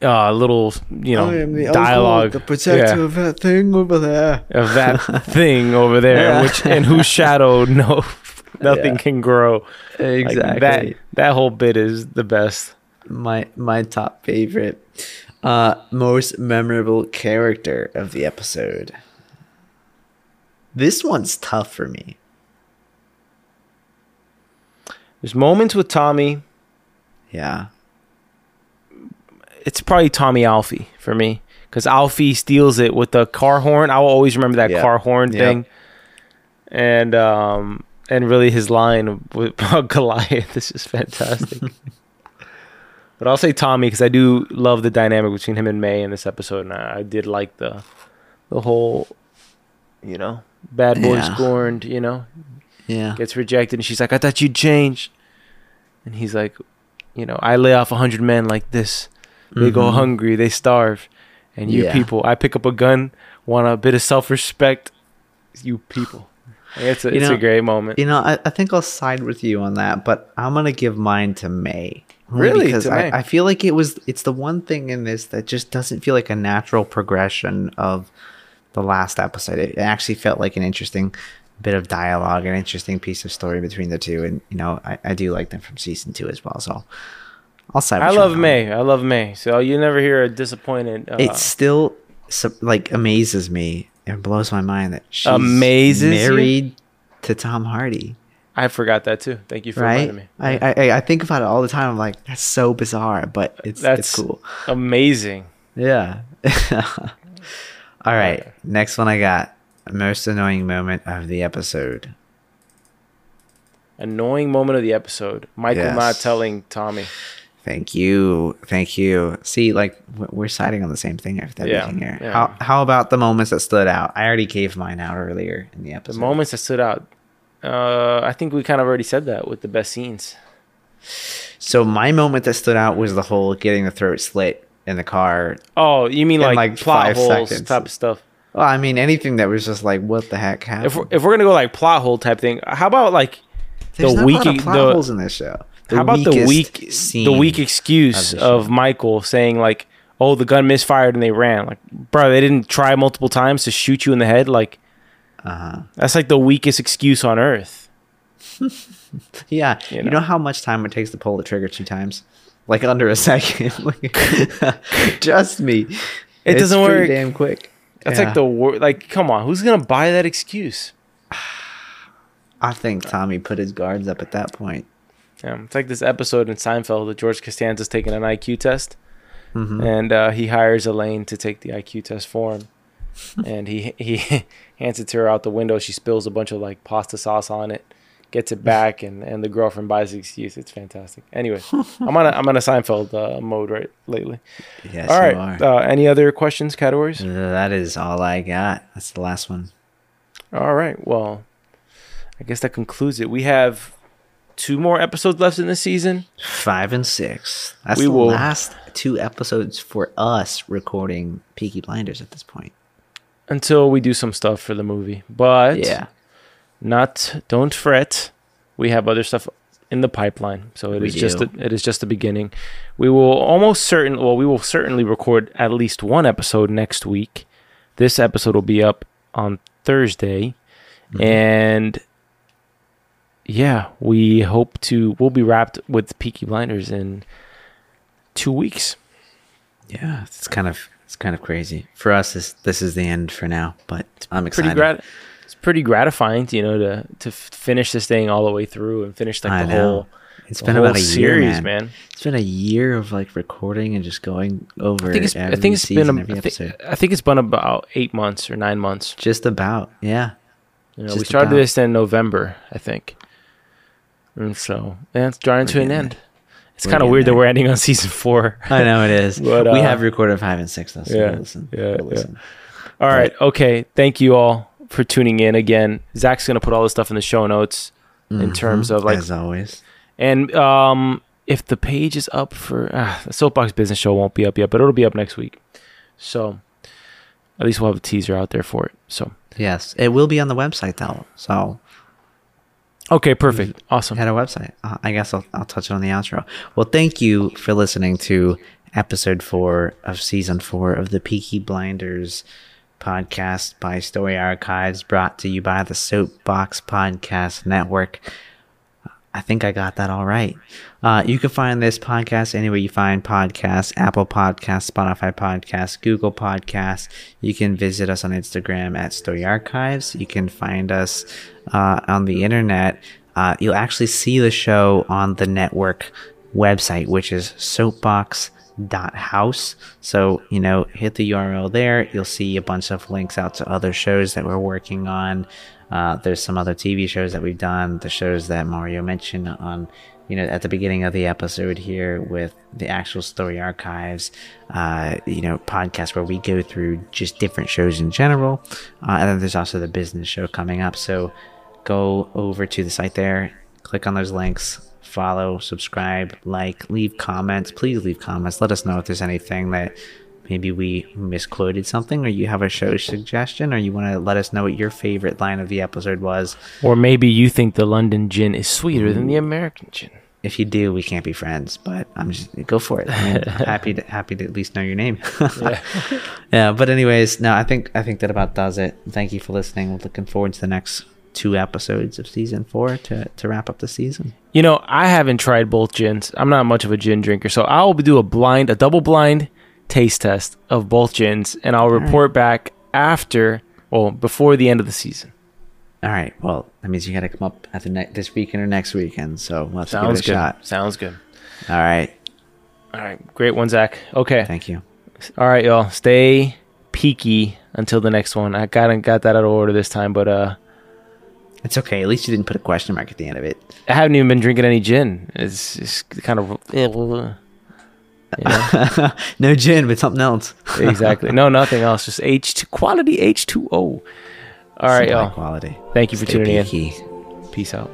Speaker 1: uh little you know dialogue The protector yeah,
Speaker 2: of that thing over there.
Speaker 1: of that thing over there
Speaker 2: Yeah.
Speaker 1: which in whose shadow no nothing
Speaker 2: Yeah.
Speaker 1: can grow Like,
Speaker 2: Exactly.
Speaker 1: that that whole bit is the best
Speaker 2: my my top favorite. Uh, most memorable character of the episode. This one's tough for me.
Speaker 1: There's moments with Tommy
Speaker 2: Yeah.
Speaker 1: it's probably Tommy Alfie for me because Alfie steals it with the car horn. I will always remember that
Speaker 2: Yep.
Speaker 1: car horn
Speaker 2: Yep.
Speaker 1: thing, and um, and really his line with about Goliath. This is fantastic. but I'll say Tommy because I do love the dynamic between him and May in this episode, and I, I did like the the whole, you know, bad boy
Speaker 2: Yeah.
Speaker 1: scorned. You know,
Speaker 2: Yeah.
Speaker 1: gets rejected, and she's like, "I thought you'd change," and he's like, "You know, I lay off a hundred men like this." They go
Speaker 2: Mhm.
Speaker 1: hungry, they starve. And you
Speaker 2: Yeah.
Speaker 1: people, I pick up a gun, want a bit of self respect. You people. It's a,
Speaker 2: You
Speaker 1: it's
Speaker 2: know,
Speaker 1: a great moment.
Speaker 2: You know, I, I think I'll side with you on that, but I'm gonna give mine to May.
Speaker 1: Really?
Speaker 2: Because? I, I feel like it was it's the one thing in this that just doesn't feel like a natural progression of the last episode. It actually felt like an interesting bit of dialogue, an interesting piece of story between the two, and you know, I, I do like them from season two as well. So I'll side.
Speaker 1: I love
Speaker 2: on that one.
Speaker 1: May. I love May. So you never hear a disappointed. Uh,
Speaker 2: It still like amazes me and blows my mind that she's
Speaker 1: Amazes you?
Speaker 2: married to Tom Hardy.
Speaker 1: I forgot that too. Thank you for
Speaker 2: right?
Speaker 1: reminding me.
Speaker 2: I, I I think about it all the time. I'm like, that's so bizarre, but it's
Speaker 1: That's
Speaker 2: it's cool.
Speaker 1: amazing.
Speaker 2: Yeah. all right. Next one I got most annoying moment of the episode.
Speaker 1: Annoying moment of the episode. Michael
Speaker 2: Yes.
Speaker 1: not telling Tommy.
Speaker 2: Thank you, thank you. See, like we're siding on the same thing with
Speaker 1: Yeah,
Speaker 2: everything here.
Speaker 1: yeah.
Speaker 2: How how about the moments that stood out? I already gave mine out earlier in the episode.
Speaker 1: The moments that stood out. Uh, I think we kind of already said that with the best scenes.
Speaker 2: So my moment that stood out was the whole getting the throat slit in the car.
Speaker 1: Oh, you mean like,
Speaker 2: like,
Speaker 1: plot
Speaker 2: five
Speaker 1: holes
Speaker 2: seconds.
Speaker 1: type of stuff?
Speaker 2: Well, I mean anything that was just like, what the heck happened?
Speaker 1: If we're, if we're gonna go like plot hole type thing, how about like
Speaker 2: There's
Speaker 1: the
Speaker 2: not
Speaker 1: weak
Speaker 2: a lot of plot
Speaker 1: the-
Speaker 2: holes in this show.
Speaker 1: how about the weak
Speaker 2: scene
Speaker 1: the weak excuse
Speaker 2: of
Speaker 1: of. Michael saying like, oh, the gun misfired and they ran. Like, bro, they didn't try multiple times to shoot you in the head. Like,
Speaker 2: Uh-huh.
Speaker 1: that's like the weakest excuse on earth.
Speaker 2: Yeah,
Speaker 1: You
Speaker 2: you
Speaker 1: know.
Speaker 2: know. how much time it takes to pull the trigger two times? Like under a second. Trust me,
Speaker 1: It
Speaker 2: It's
Speaker 1: doesn't work.
Speaker 2: Damn quick.
Speaker 1: That's
Speaker 2: Yeah.
Speaker 1: like the wor- like. Come on, who's gonna buy that excuse?
Speaker 2: I think Tommy put his guards up at that point.
Speaker 1: Yeah, it's like this episode in Seinfeld that George Costanza's taking an IQ test,
Speaker 2: Mhm.
Speaker 1: and uh, he hires Elaine to take the IQ test for him, and he he hands it to her out the window. She spills a bunch of like pasta sauce on it, gets it back, and and the girlfriend buys the excuse. It's fantastic. Anyway, I'm on a I'm on a Seinfeld uh, mode right lately.
Speaker 2: Yes,
Speaker 1: all
Speaker 2: you are.
Speaker 1: Uh, any other questions, categories?
Speaker 2: that is all I got. That's the last one.
Speaker 1: All right. Well, I guess that concludes it. We have two more episodes left in the season.
Speaker 2: Five and six. That's
Speaker 1: We
Speaker 2: the
Speaker 1: will-
Speaker 2: last two episodes for us recording Peaky Blinders at this point.
Speaker 1: until we do some stuff for the movie. But
Speaker 2: yeah.
Speaker 1: Not don't fret. We have other stuff in the pipeline, so it
Speaker 2: We
Speaker 1: is just a, it is just the beginning. We will almost certain well, we will certainly record at least one episode next week. This episode will be up on Thursday,
Speaker 2: Mm-hmm.
Speaker 1: and yeah, we hope to we'll be wrapped with Peaky Blinders in two weeks.
Speaker 2: Yeah, it's kind of it's kind of crazy for us. This this is the end for now, but I'm excited.
Speaker 1: Pretty grat- it's pretty gratifying, to, you know, to to finish this thing all the way through and finish like
Speaker 2: I
Speaker 1: the
Speaker 2: know.
Speaker 1: whole
Speaker 2: It's been about a year,
Speaker 1: series,
Speaker 2: man.
Speaker 1: man.
Speaker 2: It's been a year of like recording and just going over
Speaker 1: I think it's I think it's been a,
Speaker 2: every
Speaker 1: I,
Speaker 2: episode.
Speaker 1: think, I think it's been about eight months or nine months.
Speaker 2: Just about, yeah.
Speaker 1: You know, we started
Speaker 2: about.
Speaker 1: this in November, I think, and so yeah, it's drawing to an end. It's kind of weird that we're ending on season four.
Speaker 2: I know it is.
Speaker 1: But,
Speaker 2: we
Speaker 1: uh,
Speaker 2: have recorded five and six though. So
Speaker 1: yeah,
Speaker 2: we'll listen.
Speaker 1: yeah,
Speaker 2: We'll
Speaker 1: yeah.
Speaker 2: listen.
Speaker 1: All right, okay. Thank you all for tuning in again. Zach's gonna put all this stuff in the show notes in terms of like
Speaker 2: as always.
Speaker 1: And um, if the page is up for ah, the Soapbox Business Show, won't be up yet, but it'll be up next week. So at least we'll have a teaser out there for it. So
Speaker 2: Yes, it will be on the website though. So
Speaker 1: okay, perfect, awesome.
Speaker 2: had a website. Uh, I guess I'll, I'll touch it on the outro. Well, thank you for listening to episode four of season four of the Peaky Blinders podcast by Story Archives, brought to you by the Soapbox Podcast Network. I think I got that all right. Uh, you can find this podcast anywhere you find podcasts Apple Podcasts, Spotify Podcasts, Google Podcasts. You can visit us on Instagram at Story Archives. You can find us uh, on the internet. Uh, you'll actually see the show on the network website, which is soapbox.house. So, you know, hit the URL there. You'll see a bunch of links out to other shows that we're working on. Uh, there's some other TV shows that we've done, the shows that Mario mentioned on, you know, at the beginning of the episode here with the actual story archives, uh, you know, podcast where we go through just different shows in general. Uh, and then there's also the business show coming up. So go over to the site there, click on those links, follow, subscribe, like, leave comments. Please leave comments. Let us know if there's anything that maybe we misquoted something or you have a show suggestion or you want to let us know what your favorite line of the episode was.
Speaker 1: Or maybe you think the London gin is sweeter than the American gin.
Speaker 2: If you do, we can't be friends, but I'm just go for it. I mean, I'm happy to happy to at least know your name.
Speaker 1: Yeah.
Speaker 2: yeah, but anyways, no, I think I think that about does it. Thank you for listening. We're looking forward to the next two episodes of season four to to wrap up the season.
Speaker 1: You know, I haven't tried both gins. I'm not much of a gin drinker, so I'll do a blind, a double blind taste test of both gins, and I'll report back after, well, before the end of the season.
Speaker 2: All right. Well, that means you got to come up at the ne- this weekend or next weekend. So to
Speaker 1: Sounds
Speaker 2: give it a
Speaker 1: good.
Speaker 2: shot.
Speaker 1: Sounds good.
Speaker 2: All right.
Speaker 1: All right, great one, Zach. Okay.
Speaker 2: Thank you.
Speaker 1: All right, y'all. Stay peaky until the next one. I got got that out of order this time, but uh,
Speaker 2: It's okay. At least you didn't put a question mark at the end of it.
Speaker 1: I haven't even been drinking any gin. It's, it's kind of you know?
Speaker 2: no gin, but something else.
Speaker 1: exactly. No, nothing else. Just H two quality H two O. All right, y'all.
Speaker 2: Quality.
Speaker 1: Thank you for
Speaker 2: Stay
Speaker 1: tuning in. Peace out.